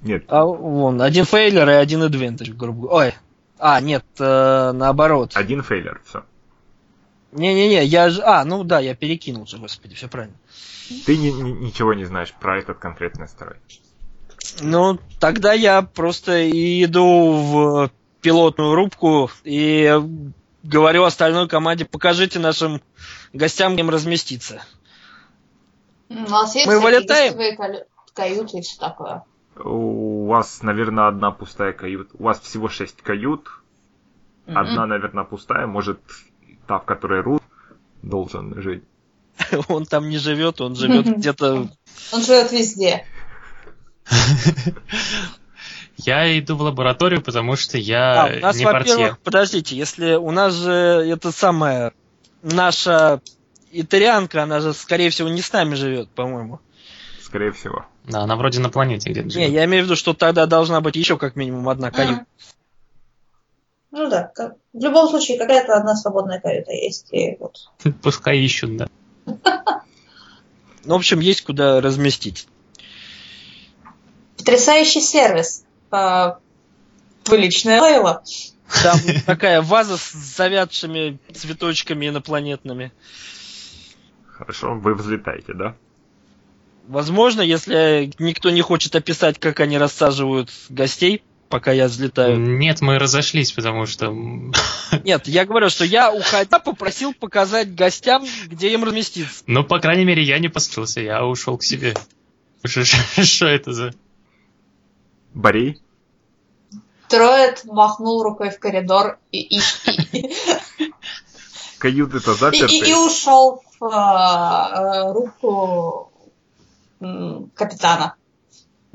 Нет, А вон, один фейлер и один адвентаж, грубо говоря. Ой. А, нет, э, наоборот. один фейлер, все. Не-не-не, я же... А, ну да, я перекинул же, господи, все правильно. Ты ни- ни- ничего не знаешь про этот конкретный астероид. Ну, тогда я просто иду в пилотную рубку и говорю остальной команде, покажите нашим гостям, где им разместиться. М, У нас есть Мы вылетаем? каюты и все такое. У вас, наверное, одна пустая каюта. У вас всего шесть кают. Одна, наверное, пустая. Может, та, в которой Рут должен жить. Он там не живет, он живет где-то... Он живет везде. Я иду в лабораторию, потому что я А, у нас, не портье. во-первых, подождите, если у нас же это самое, наша итарианка, она же, скорее всего, не с нами живет, по-моему. Скорее всего. Да, она вроде на планете где-то Не, живет. я имею в виду, что тогда должна быть еще как минимум одна каюта. Ну да, как- в любом случае какая-то одна свободная каюта есть. И вот. Пускай ищут, да. Ну, в общем, есть куда разместить. Потрясающий сервис. А, Вы личное лейло. Там такая ваза с завядшими цветочками инопланетными. Хорошо, вы взлетаете, да? Возможно, если никто не хочет описать, как они рассаживают гостей, пока я взлетаю. Нет, мы разошлись, потому что... Нет, я говорю, что я, уходя, попросил показать гостям, где им разместиться. Ну, по крайней мере, я не послушался, я ушел к себе. Что это за... Борей? Троид махнул рукой в коридор и, и, и, Каюты-то заперты. и- и ушел в э, рубку м, капитана.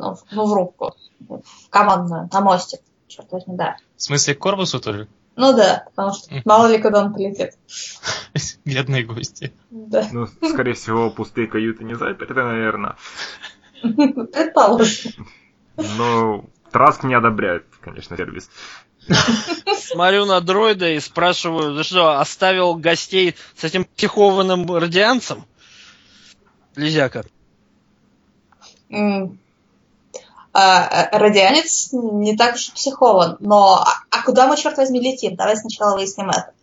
Ну, в- ну, в рубку. В командную, на мостик. Черт возьми, да. В смысле, к корпусу тоже? Ну да, потому что мало ли куда он полетит. Бедные гости. Да. Ну, скорее всего, пустые каюты не заперты, наверное. Предположим. Но Траск не одобряет, конечно, сервис. Смотрю на дроида и спрашиваю, ты что, оставил гостей с этим психованным радианцем? Лизяка. М. а, радианец не так уж психован. Но а, а куда мы, черт возьми, летим? Давай сначала выясним это.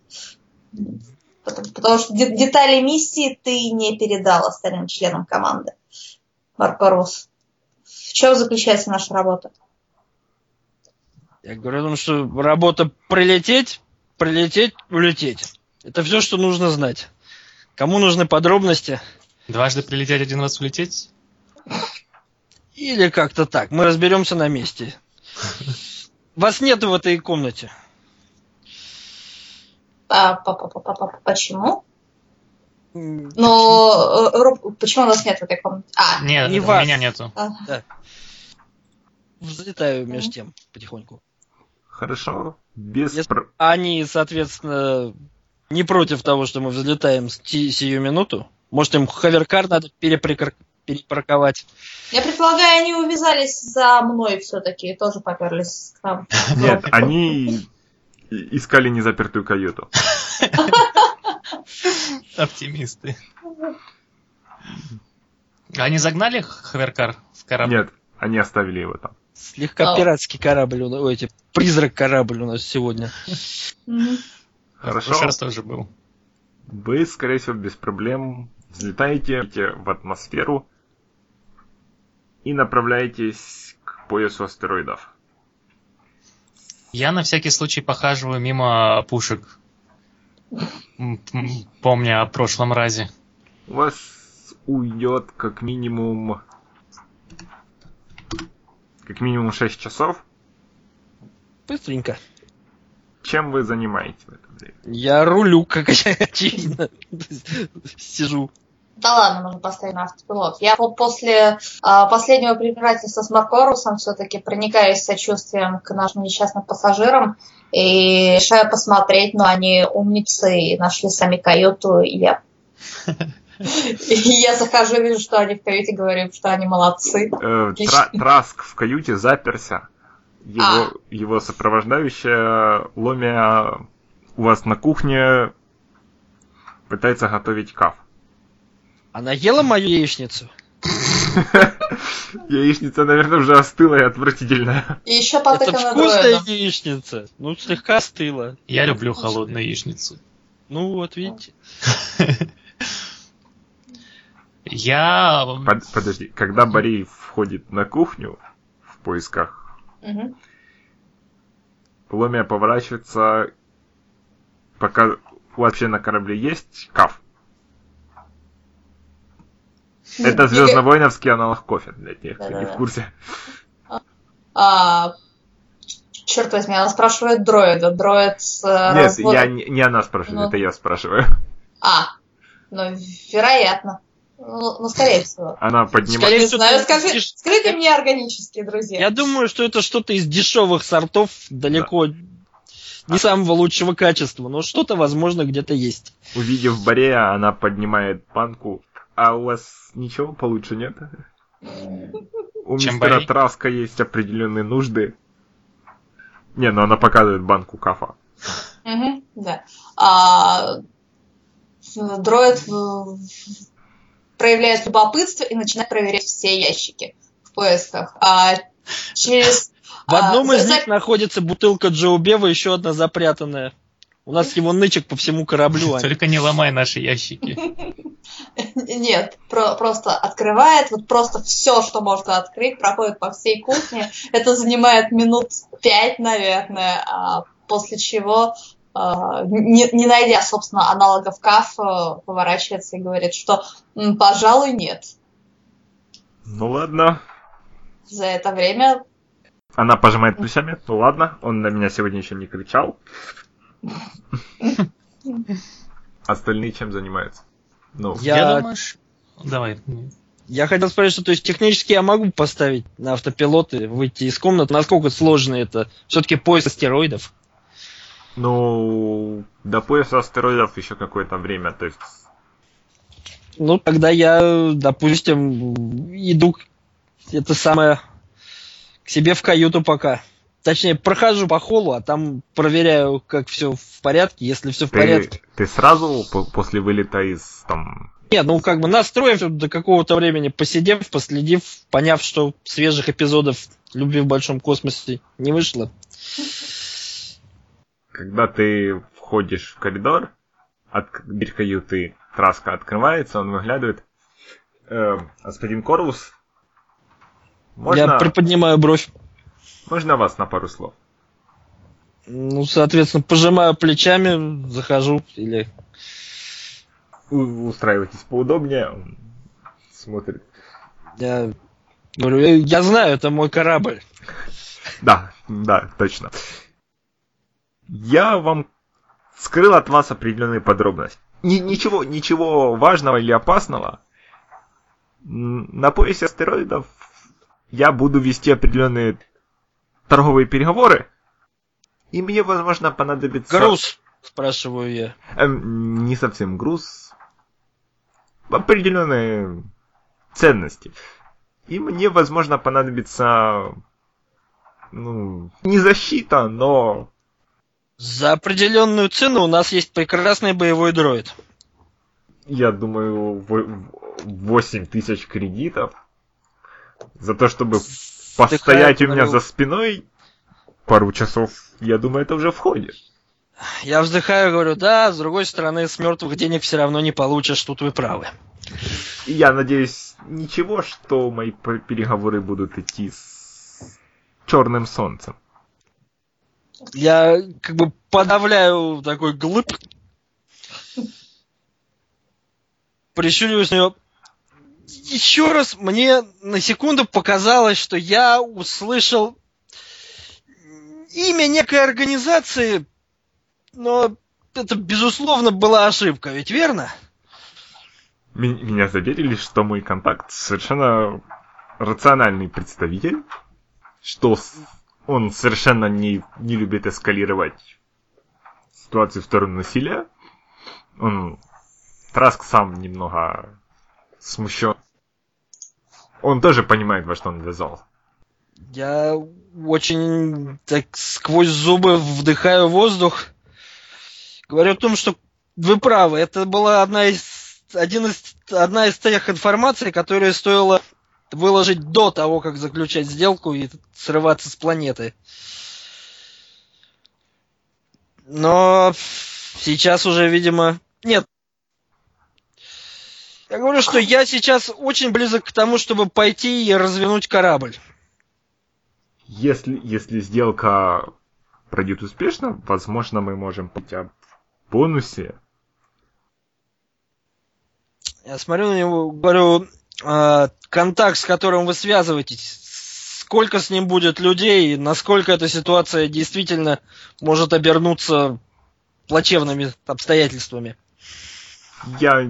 Потому, потому что детали миссии ты не передал остальным членам команды. Марко Рус. В чем заключается наша работа? Я говорю о том, что работа прилететь, прилететь, улететь. Это все, что нужно знать. Кому нужны подробности? Дважды прилететь, один раз улететь? Или как-то так. Мы разберемся на месте. Вас нет в этой комнате. А, почему? Но э, почему у нас нет в этой комнате? А, нет, не у вас. меня нету. А. Да. Взлетаю между тем потихоньку. Хорошо. Без... Если они, соответственно, не против того, что мы взлетаем сию минуту, может им ховеркар надо переприкр... перепарковать. Я предполагаю, они увязались за мной все-таки и тоже поперлись к нам. Нет, они искали незапертую каюту. Оптимисты. Они загнали ховеркар в корабль? Нет, они оставили его там. Слегка пиратский корабль, ой, эти, призрак корабль у нас сегодня. Хорошо. В раз тоже был. Вы, скорее всего, без проблем взлетаете в атмосферу и направляетесь к поясу астероидов. Я на всякий случай похаживаю мимо пушек, помня о прошлом разе. У вас уйдет как минимум как минимум 6 часов. Быстренько. Чем вы занимаетесь в это время? Я рулю, как очевидно. Сижу. Да ладно, можно поставить на автопилот. Я вот после а, последнего препирательства с Маркорусом все-таки проникаюсь сочувствием к нашим несчастным пассажирам и решаю посмотреть, но они умницы и нашли сами каюту, и я и я захожу, вижу, что они в каюте, говорю, что они молодцы. Э, Траск в каюте заперся. Его, а. его сопровождающая Ломия у вас на кухне пытается готовить каф. Она ела мою яичницу? Яичница, наверное, уже остыла и отвратительная. И еще Это вкусная яичница. Ну, слегка остыла. Я люблю холодную яичницу. Ну, вот видите. Я... Под, подожди, когда Борей входит на кухню в поисках, угу. Ломия поворачивается, пока вообще на корабле есть каф. Это звездно-воиновский аналог кофе для тех, кто не в курсе. А, черт возьми, она спрашивает дроида. Дроид с э, Нет, развод... я не, не она спрашивает, ну... это я спрашиваю. А, ну, вероятно. Ну, ну, скорее всего. Она поднимает... Скорее всего, знаю, скажи, деш... скажите мне органические, друзья. Я думаю, что это что-то из дешевых сортов, далеко да. не самого лучшего качества, но что-то, возможно, где-то есть. Увидев Борея, она поднимает банку. А у вас ничего получше нет? У мистера? Траска есть определенные нужды. Не, ну она показывает банку кафа. Угу, да. А, дроид проявляет любопытство и начинает проверять все ящики в поисках. А через... В одном а, из за... них находится бутылка Джоу Бева, еще одна запрятанная. У нас его нычек по всему кораблю. Только не ломай наши ящики. Нет, про просто открывает, вот просто все, что можно открыть, проходит по всей кухне. Это занимает минут пять, наверное, а после чего а, не, не найдя, собственно, аналогов КАФ, э, поворачивается и говорит, что, пожалуй, нет. Ну ладно. За это время... Она пожимает плечами. Ну ладно, он на меня сегодня еще не кричал. Остальные чем занимаются? Ну, я, я думаю, давай. Я хотел спросить, что то есть технически я могу поставить на автопилот и выйти из комнаты. Насколько сложно это? Все-таки поиск астероидов. Ну, до пояса астероидов еще какое-то время, то есть... Ну, тогда я, допустим, иду это самое к себе в каюту пока. Точнее, прохожу по холлу, а там проверяю, как все в порядке. Если все в порядке. Ты сразу после вылета из там. Нет, ну как бы настроим до какого-то времени, посидев, последив, поняв, что свежих эпизодов любви в большом космосе не вышло. Когда ты входишь в коридор, от дверь каюты краска открывается, он выглядывает. Э, господин Корвус, можно, Я приподнимаю бровь. можно вас на пару слов? Ну, соответственно, пожимаю плечами, захожу или У- устраивайтесь поудобнее. Он смотрит. я говорю, «Э, я знаю, это мой корабль. Да, да, точно. Я вам скрыл от вас определенные подробности. Ни- ничего, ничего важного или опасного. На поясе астероидов я буду вести определенные торговые переговоры. И мне, возможно, понадобится... Груз, спрашиваю я. Эм, не совсем груз. Определенные ценности. И мне, возможно, понадобится... Ну, не защита, но... За определенную цену у нас есть прекрасный боевой дроид. Я думаю, во- 8 тысяч кредитов. За то, чтобы постоять у меня за спиной пару часов, я думаю, это уже входит. Я вздыхаю и говорю, да, с другой стороны, с мертвых денег все равно не получишь, тут вы правы. Я надеюсь, ничего, что мои переговоры будут идти с черным солнцем. Я как бы подавляю такой глыб. Прищуриваюсь на него. Еще раз мне на секунду показалось, что я услышал имя некой организации, но это, безусловно, была ошибка, ведь верно? Ме- Меня заверили, что мой контакт совершенно рациональный представитель, что он совершенно не, не любит эскалировать ситуацию в сторону насилия. Он Траск сам немного смущен. Он тоже понимает, во что он ввязался. Я очень так сквозь зубы вдыхаю воздух. Говорю о том, что вы правы. Это была одна из, один из, одна из тех информаций, которую стоило выложить до того, как заключать сделку и срываться с планеты. Но сейчас уже, видимо... Нет. Я говорю, что я сейчас очень близок к тому, чтобы пойти и развернуть корабль. Если, если сделка пройдет успешно, возможно, мы можем пойти в бонусе. Я смотрю на него, говорю, «А, контакт, с которым вы связываетесь, сколько с ним будет людей, и насколько эта ситуация действительно может обернуться плачевными обстоятельствами. Я,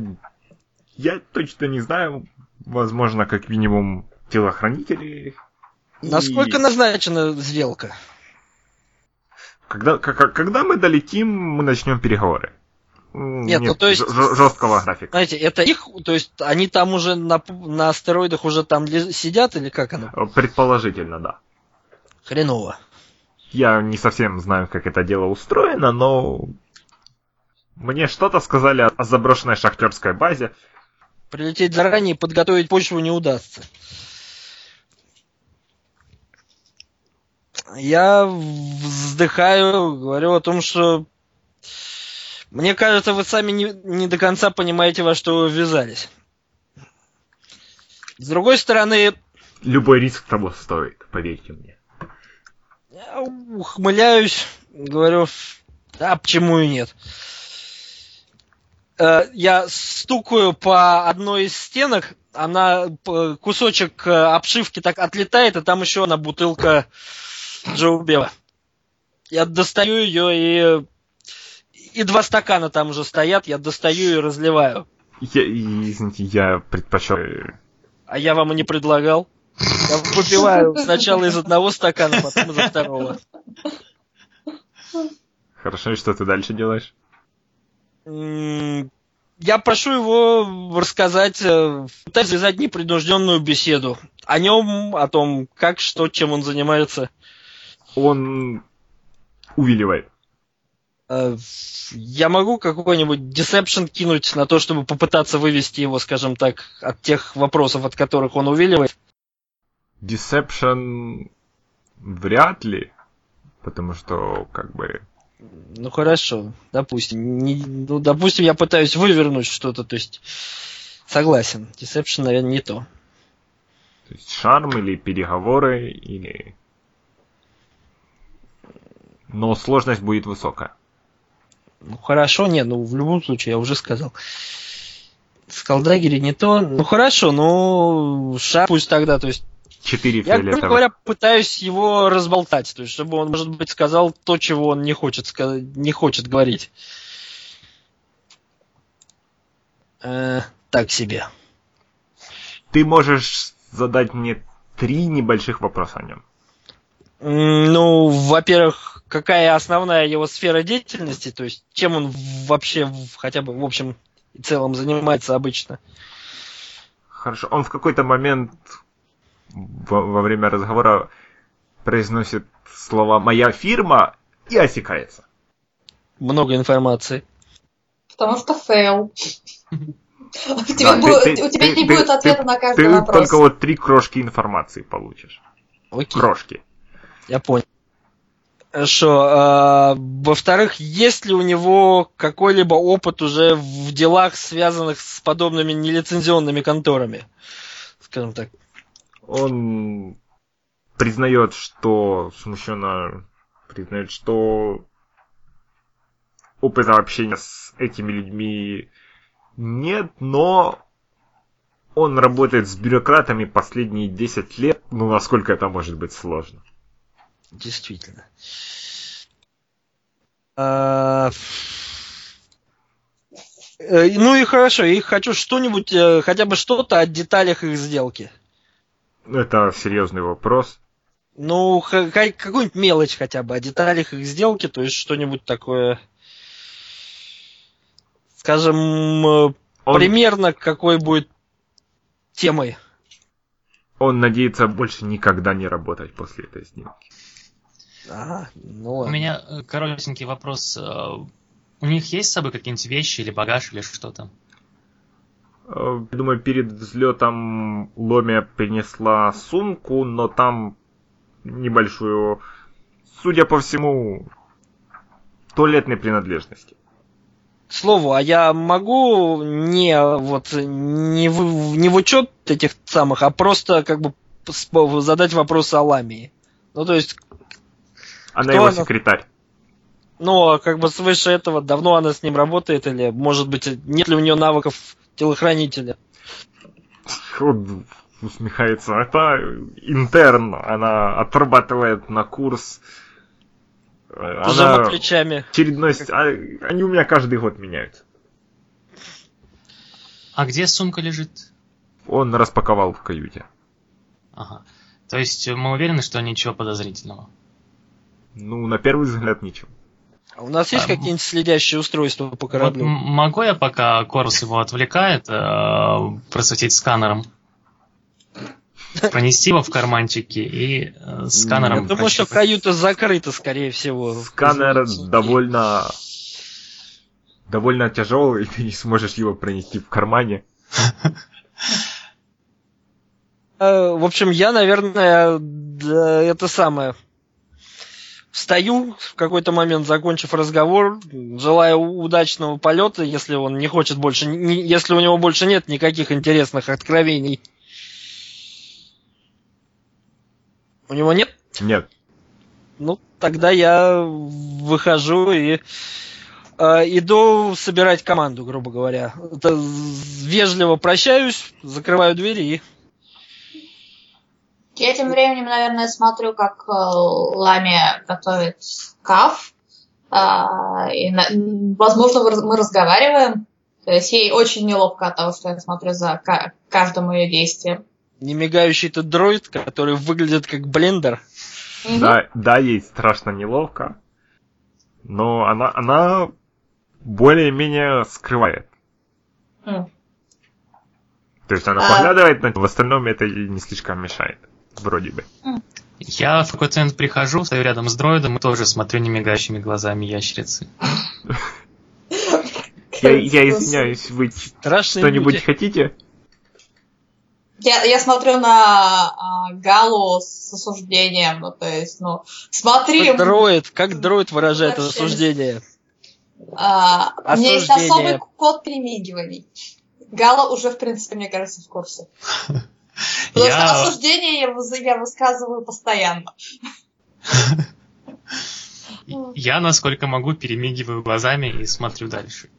я точно не знаю. Возможно, как минимум телохранители. И Насколько назначена сделка? Когда, когда мы долетим, мы начнем переговоры. М, Нет, ну, то есть- жесткого графика. Знаете, это их, то есть они там уже на, на астероидах уже там сидят или как оно? Предположительно, да. Хреново. Я не совсем знаю, как это дело устроено, но мне что-то сказали о заброшенной шахтерской базе. Прилететь заранее и подготовить почву не удастся. Я вздыхаю, говорю о том, что мне кажется, вы сами не, не до конца понимаете, во что вы ввязались. С другой стороны, Любой риск того стоит, поверьте мне. я ухмыляюсь, говорю, да, почему и нет. Э, Я стукаю по одной из стенок, она кусочек э, обшивки так отлетает, и там еще одна бутылка Джоу Бева. Я достаю ее и и два стакана там уже стоят, я достаю и разливаю. Я, извините, я предпочел... А я вам и не предлагал. Я выпиваю сначала из одного стакана, потом из второго. Хорошо, и что ты дальше делаешь? Я прошу его рассказать, э, пытаюсь завязать непринужденную беседу о нем, о том, как, что, чем он занимается. Он увиливает. Э, Я могу какой-нибудь deception кинуть на то, чтобы попытаться вывести его, скажем так, от тех вопросов, от которых он увиливает. Deception Вряд ли. Потому что, как бы... Ну хорошо, допустим. Не, ну, допустим, я пытаюсь вывернуть что-то, то есть согласен. Deception, наверное, не то. То есть шарм или переговоры, или... Но сложность будет высокая. Ну хорошо, не, ну в любом случае, я уже сказал. Скалдрагери не то. Ну хорошо, ну шар пусть тогда, то есть Четыре я, грубо говоря, пытаюсь его разболтать, то есть чтобы он, может быть, сказал то, чего он не хочет, ска- не хочет говорить. Э, так себе. Ты можешь задать мне три небольших вопроса о нем. Ну, во-первых, какая основная его сфера деятельности, то есть чем он вообще хотя бы в общем и целом занимается обычно. Хорошо. Он в какой-то момент во, во время разговора произносит слова «моя фирма» и осекается. Много информации. Потому что фейл. У тебя ты- будет- ты- у тебя ты- не ты- будет ответа ты- на каждый Ты вопрос. только вот три крошки информации получишь. Окей, Крошки. Я понял. Хорошо. а, во-вторых, есть ли у него какой-либо опыт уже в делах, связанных с подобными нелицензионными конторами? Скажем так. Он признает, что смущенно признает, что опыта общения с этими людьми нет, но он работает с бюрократами последние 10 лет, ну насколько это может быть сложно. Действительно. А, э, Ну и хорошо, и хочу что-нибудь, э, хотя бы что-то о деталях их сделки. Это серьезный вопрос. Ну, какую-нибудь мелочь хотя бы о деталях их сделки, то есть что-нибудь такое, скажем, э, Он, примерно какой будет темой. он надеется больше никогда не работать после этой сделки. Ага, ну У ладно. меня э, коротенький вопрос. Э, У них есть с собой какие-нибудь вещи или багаж или что-то? Э, Я думаю, перед взлетом Ломия принесла сумку, но там небольшую, судя по всему, туалетной принадлежности. К слову, а я могу не вот не в, не в учет этих самых, а просто как бы задать вопрос о Ламии. Ну, то есть, Она Кто его она? секретарь. ну, а как бы свыше этого, давно она с ним работает, или, может быть, нет ли у нее навыков телохранителя? Он усмехается. Это интерн. Она отрабатывает на курс. Э, Пожимая Она плечами. очередной... а, Они у меня каждый год меняются. А где сумка лежит? Он распаковал в каюте. Ага. То есть э, мы уверены, что ничего подозрительного. Ну, на первый взгляд, ничего. А у нас есть А, какие-нибудь следящие устройства по Вот кораблю? м- могу я, пока Корус его отвлекает, э, просветить сканером? Пронести его в карманчике и э, сканером... Я думаю, что каюта закрыта, скорее всего. Сканер довольно... Довольно тяжелый, и ты не сможешь его пронести в кармане. Э, В общем, я, наверное, это самое. Встаю в какой-то момент, закончив разговор, желаю удачного полета, если он не хочет больше, не- если у него больше нет никаких интересных откровений. У него нет? Нет. Ну, тогда я выхожу и э, иду собирать команду, грубо говоря. Это вежливо прощаюсь, закрываю двери и Я тем временем, наверное, смотрю, как э, Ламия готовит каф. А, и, возможно, мы разговариваем. То есть ей очень неловко от того, что я смотрю за ка- каждым ее действием. не мигающий этот дроид, который выглядит как блендер. Да, да, ей страшно неловко. Но она, она более-менее скрывает. М. То есть она А. поглядывает на в остальном это ей не слишком мешает. Вроде бы. Я в какой-то момент прихожу, стою рядом с дроидом и тоже смотрю немигающими глазами ящерицы. Я, я извиняюсь, вы что-нибудь хотите? Я, я смотрю на а, Галу с осуждением, ну, то есть, ну, смотри... Как дроид, как дроид выражает Вообще. осуждение. а, у меня есть Осуждение. особый код перемигиваний. Гала уже, в принципе, мне кажется, в курсе. Потому что Я, осуждение я, высказываю постоянно. я, насколько могу, перемигиваю глазами и смотрю дальше.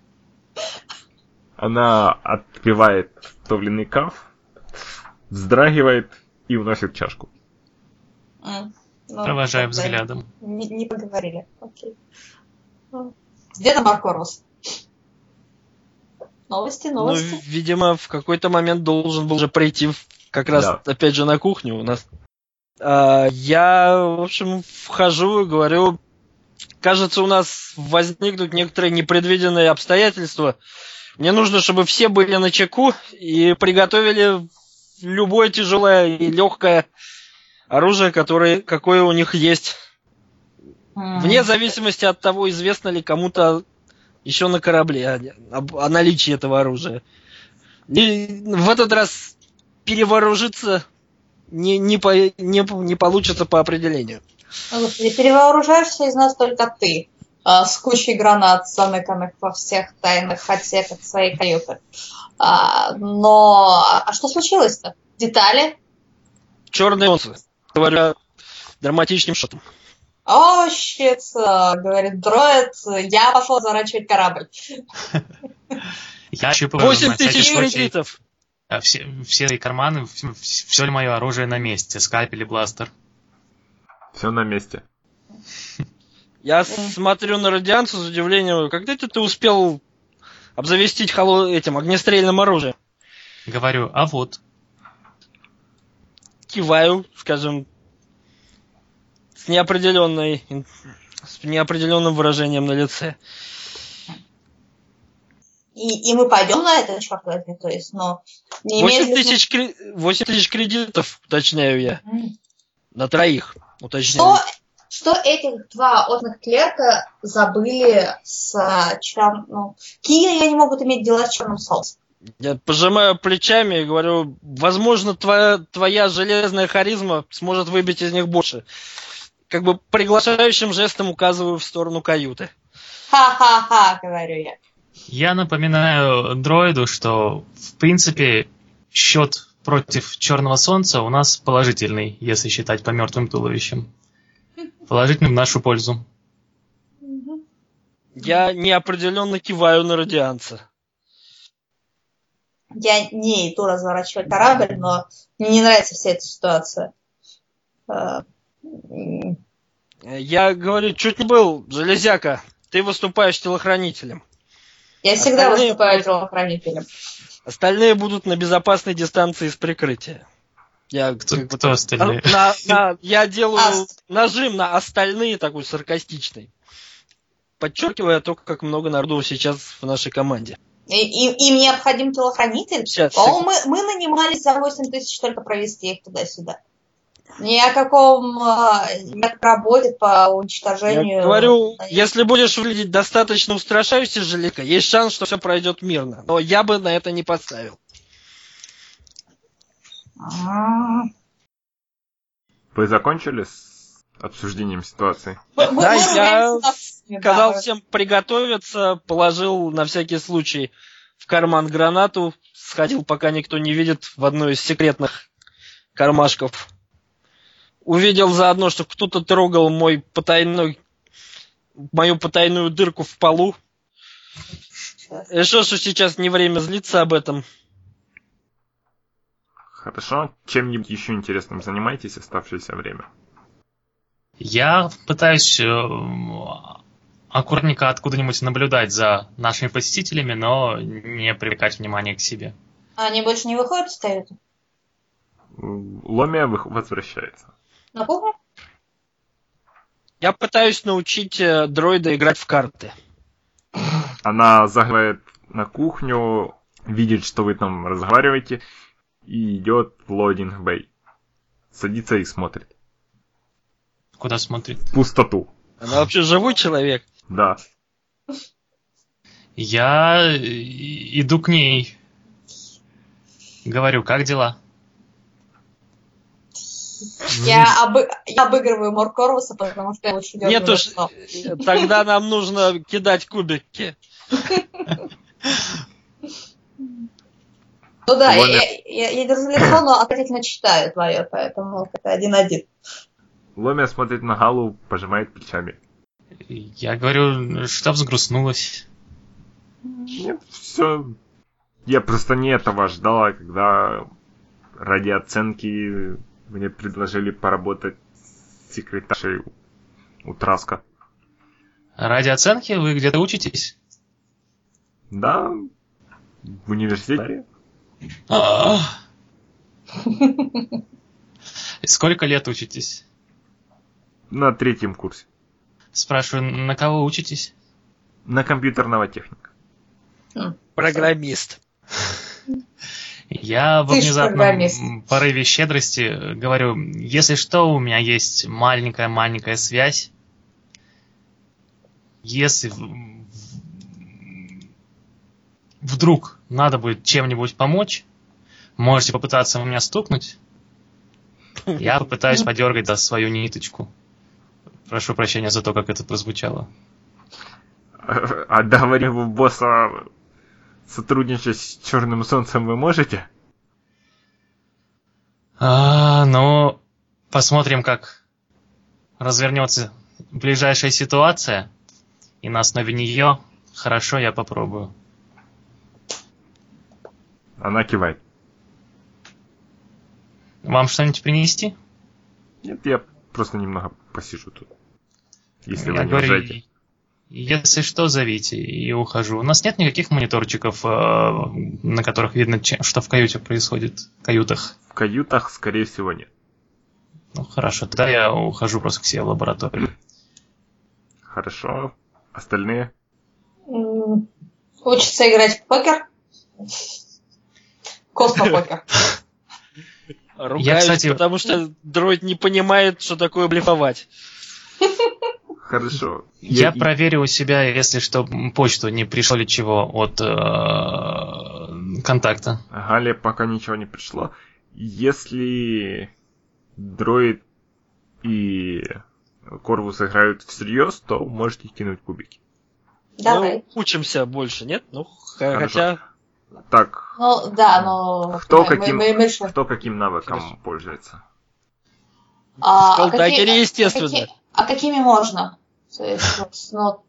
Она отпивает топленый каф, вздрагивает и уносит чашку. Ну, Провожаю взглядом. Не, не поговорили. Окей. Ну, Где там Маркорус? Новости, Ну, новости. видимо, в какой-то момент должен был уже прийти в- как раз, Да. опять же, на кухню у нас. А, я, в общем, вхожу и говорю, кажется, у нас возникнут некоторые непредвиденные обстоятельства. Мне нужно, чтобы все были на чеку и приготовили любое тяжелое и легкое оружие, которое, какое у них есть. Вне зависимости от того, известно ли кому-то еще на корабле о, об- о наличии этого оружия. И в этот раз перевооружиться не, не, по- не, не получится по определению. Господи, перевооружаешься из нас только ты. а, с кучей гранат, замыканных во всех тайных отсеках своей каюты. А, но... А а что случилось-то? Детали? Черные солнце. Говоря драматичным шотом. О, щит, а, говорит дроид, я пошел заворачивать корабль. Я ощупываю 8 на всякий тысяч случай, кредитов. Э, все, все свои карманы, все ли мое оружие на месте, скальпель и бластер. Все на месте. Я смотрю на радианцию с удивлением. Когда это ты успел обзавестись холо- этим огнестрельным оружием? Говорю, а вот, киваю, скажем, с неопределенной, с неопределенным выражением на лице. И, и мы пойдем на это, черт возьми, то есть, ну, не 8 имеет тысяч, кре- 8 тысяч кредитов, уточняю я, М. на троих, уточняю. Что, что этих два опытных клерка забыли с а, чер... ну, какие они могут иметь дела с черным солнцем? Я пожимаю плечами и говорю, возможно, твоя, твоя железная харизма сможет выбить из них больше. Как бы приглашающим жестом указываю в сторону каюты. Ха-ха-ха, говорю я. Я напоминаю дроиду, что, в принципе, счет против Черного Солнца у нас положительный, если считать по мертвым туловищам. Положительный в нашу пользу. Я неопределенно киваю на радианца. Я не иду разворачивать корабль, но мне не нравится вся эта ситуация. М, Я говорю, чуть не был, железяка, ты выступаешь телохранителем. Я всегда Остальные- выступаю телохранителем. Остальные будут на безопасной дистанции с прикрытия. Я, Кто, как бы кто остальные? на- на- я делаю А, нажим на остальные такой саркастичный. Подчеркивая то, как много народу сейчас в нашей команде. И, и- им необходим телохранитель? Сейчас, По-моему, мы, мы нанимались за 8 тысяч только провести их туда-сюда. Ни о каком э, ни о работе по уничтожению... Я говорю, если будешь выглядеть достаточно устрашающе, Желика, есть шанс, что все пройдет мирно. Но я бы на это не поставил. а, Вы закончили с обсуждением ситуации? мы- Да, мы я Сказал да, всем приготовиться, положил на всякий случай в карман гранату, сходил, пока никто не видит, в одну из секретных кармашков. Увидел заодно, что кто-то трогал мой потайной, мою потайную дырку в полу. Решил, что сейчас не время злиться об этом. Хорошо. Чем-нибудь еще интересным занимайтесь оставшееся время. Я пытаюсь э, аккуратненько откуда-нибудь наблюдать за нашими посетителями, но не привлекать внимание к себе. Они больше не выходят из каюты? Ломия возвращается. На кухню? Я пытаюсь научить э, дроида играть в карты. Она заглядывает на кухню, видит, что вы там разговариваете, и идет в loading bay. Садится и смотрит. Куда смотрит? В пустоту. Она вообще живой человек. Да. Я э, иду к ней. Говорю, как дела? Я, обы- я обыгрываю Мор Корвуса, потому что я лучше держу Нет уж, тогда нам нужно кидать кубики. Ну да, я, я, я держу лицо, но относительно читаю твое, поэтому это один-один. Ломя смотрит на Галу, пожимает плечами. Я говорю, что взгрустнулась. Нет, все. Я просто не этого ждала, когда ради оценки мне предложили поработать с секретаршей у Траска. Ради оценки вы где-то учитесь? Да, в университете. А. И Сколько лет учитесь? На третьем курсе. Спрашиваю, на кого учитесь? На компьютерного техника. Программист. Я во внезапном порыве щедрости говорю, если что, у меня есть маленькая-маленькая связь. Если в- в- вдруг надо будет чем-нибудь помочь, можете попытаться у меня стукнуть. Я попытаюсь подергать за свою ниточку. Прошу прощения за то, как это прозвучало. А договорив у босса сотрудничать с Черным Солнцем вы можете? А, ну, посмотрим, как развернется ближайшая ситуация. И на основе нее, хорошо, я попробую. Она кивает. Вам что-нибудь принести? Нет, я просто немного посижу тут. Если я вы не говорю. Если что, зовите и ухожу. У нас нет никаких мониторчиков, э, на которых видно, что в каюте происходит, в каютах. В каютах, скорее всего, нет. Ну, хорошо, тогда я ухожу просто к себе в лабораторию. Хорошо. Остальные? М, Учится играть в покер. Космопокер. Ругаюсь, кстати- потому что дроид не понимает, что такое блефовать. Хорошо. Я, и- проверю у себя, если что, почту, не пришло ли чего от э, контакта. Гале пока ничего не пришло. Если дроид и Корвус играют всерьез, то можете кинуть кубики. Давай. Ну, учимся больше, нет? Ну, Хорошо. хотя... Так, Ну, да, но... Кто мы- каким- мы- мы же- кто каким навыком Хорошо. пользуется? А, а какие- естественно. А, какие- а какими можно? То есть, ну,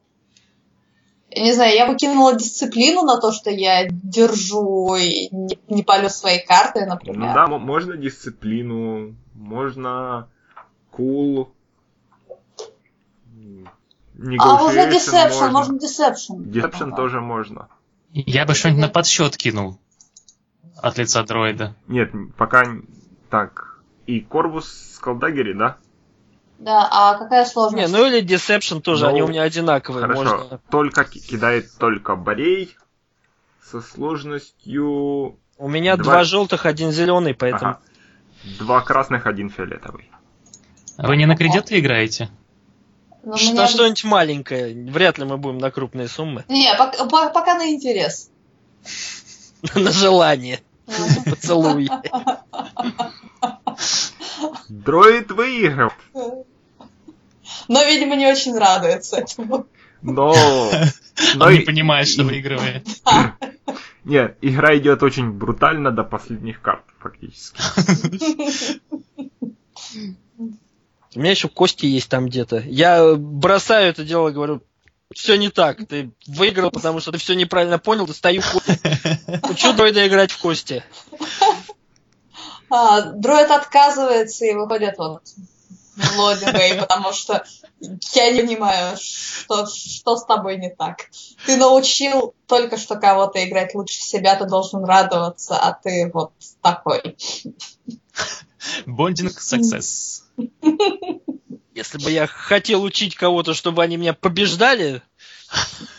я не знаю, я бы кинула дисциплину на то, что я держу и не, не палю свои карты, например. Ну да, можно дисциплину, можно кул. а можно negotiation deception, можно deception. Deception тоже можно. Я бы что-нибудь на подсчет кинул от лица дроида. Нет, пока... Так, и Корвус с Колдагери, да? Да, а какая сложность? Не, ну или Deception тоже, Ну, они у меня одинаковые. Хорошо. Можно... Только ки- кидает только Борей со сложностью... У меня Два- два, желтых, один зеленый, поэтому... Ага. Два красных, один фиолетовый. Вы не на кредиты играете? Ну, Что, меня- Что-нибудь маленькое. Вряд ли мы будем на крупные суммы. Не, пока, по- пока на интерес. на желание. Поцелуй. Дроид выиграл, Но, видимо, не очень радуется этому. но... но Он не понимает, что выигрывает. Нет, игра идет очень брутально до последних карт, фактически. У меня еще кости есть там где-то. Я бросаю это дело и говорю, все не так. Ты выиграл, потому что ты все неправильно понял, ты стою в кости. Учу дроида играть в кости. А, дроид отказывается и выходит вот в лобби, потому что я не понимаю, что, что с тобой не так. Ты научил только что кого-то играть лучше себя, ты должен радоваться, а ты вот такой. Бондинг success. Если бы я хотел учить кого-то, чтобы они меня побеждали,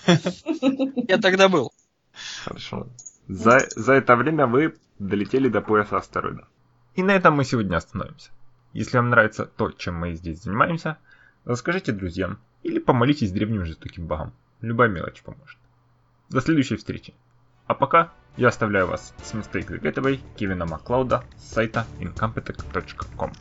я тогда был. Хорошо. За, за это время вы долетели до пояса астероида. И на этом мы сегодня остановимся. Если вам нравится то, чем мы здесь занимаемся, расскажите друзьям или помолитесь древним жестоким богам. Любая мелочь поможет. До следующей встречи. А пока я оставляю вас с Mistake the Gateway Кевина Маклауда с сайта incompetech.com.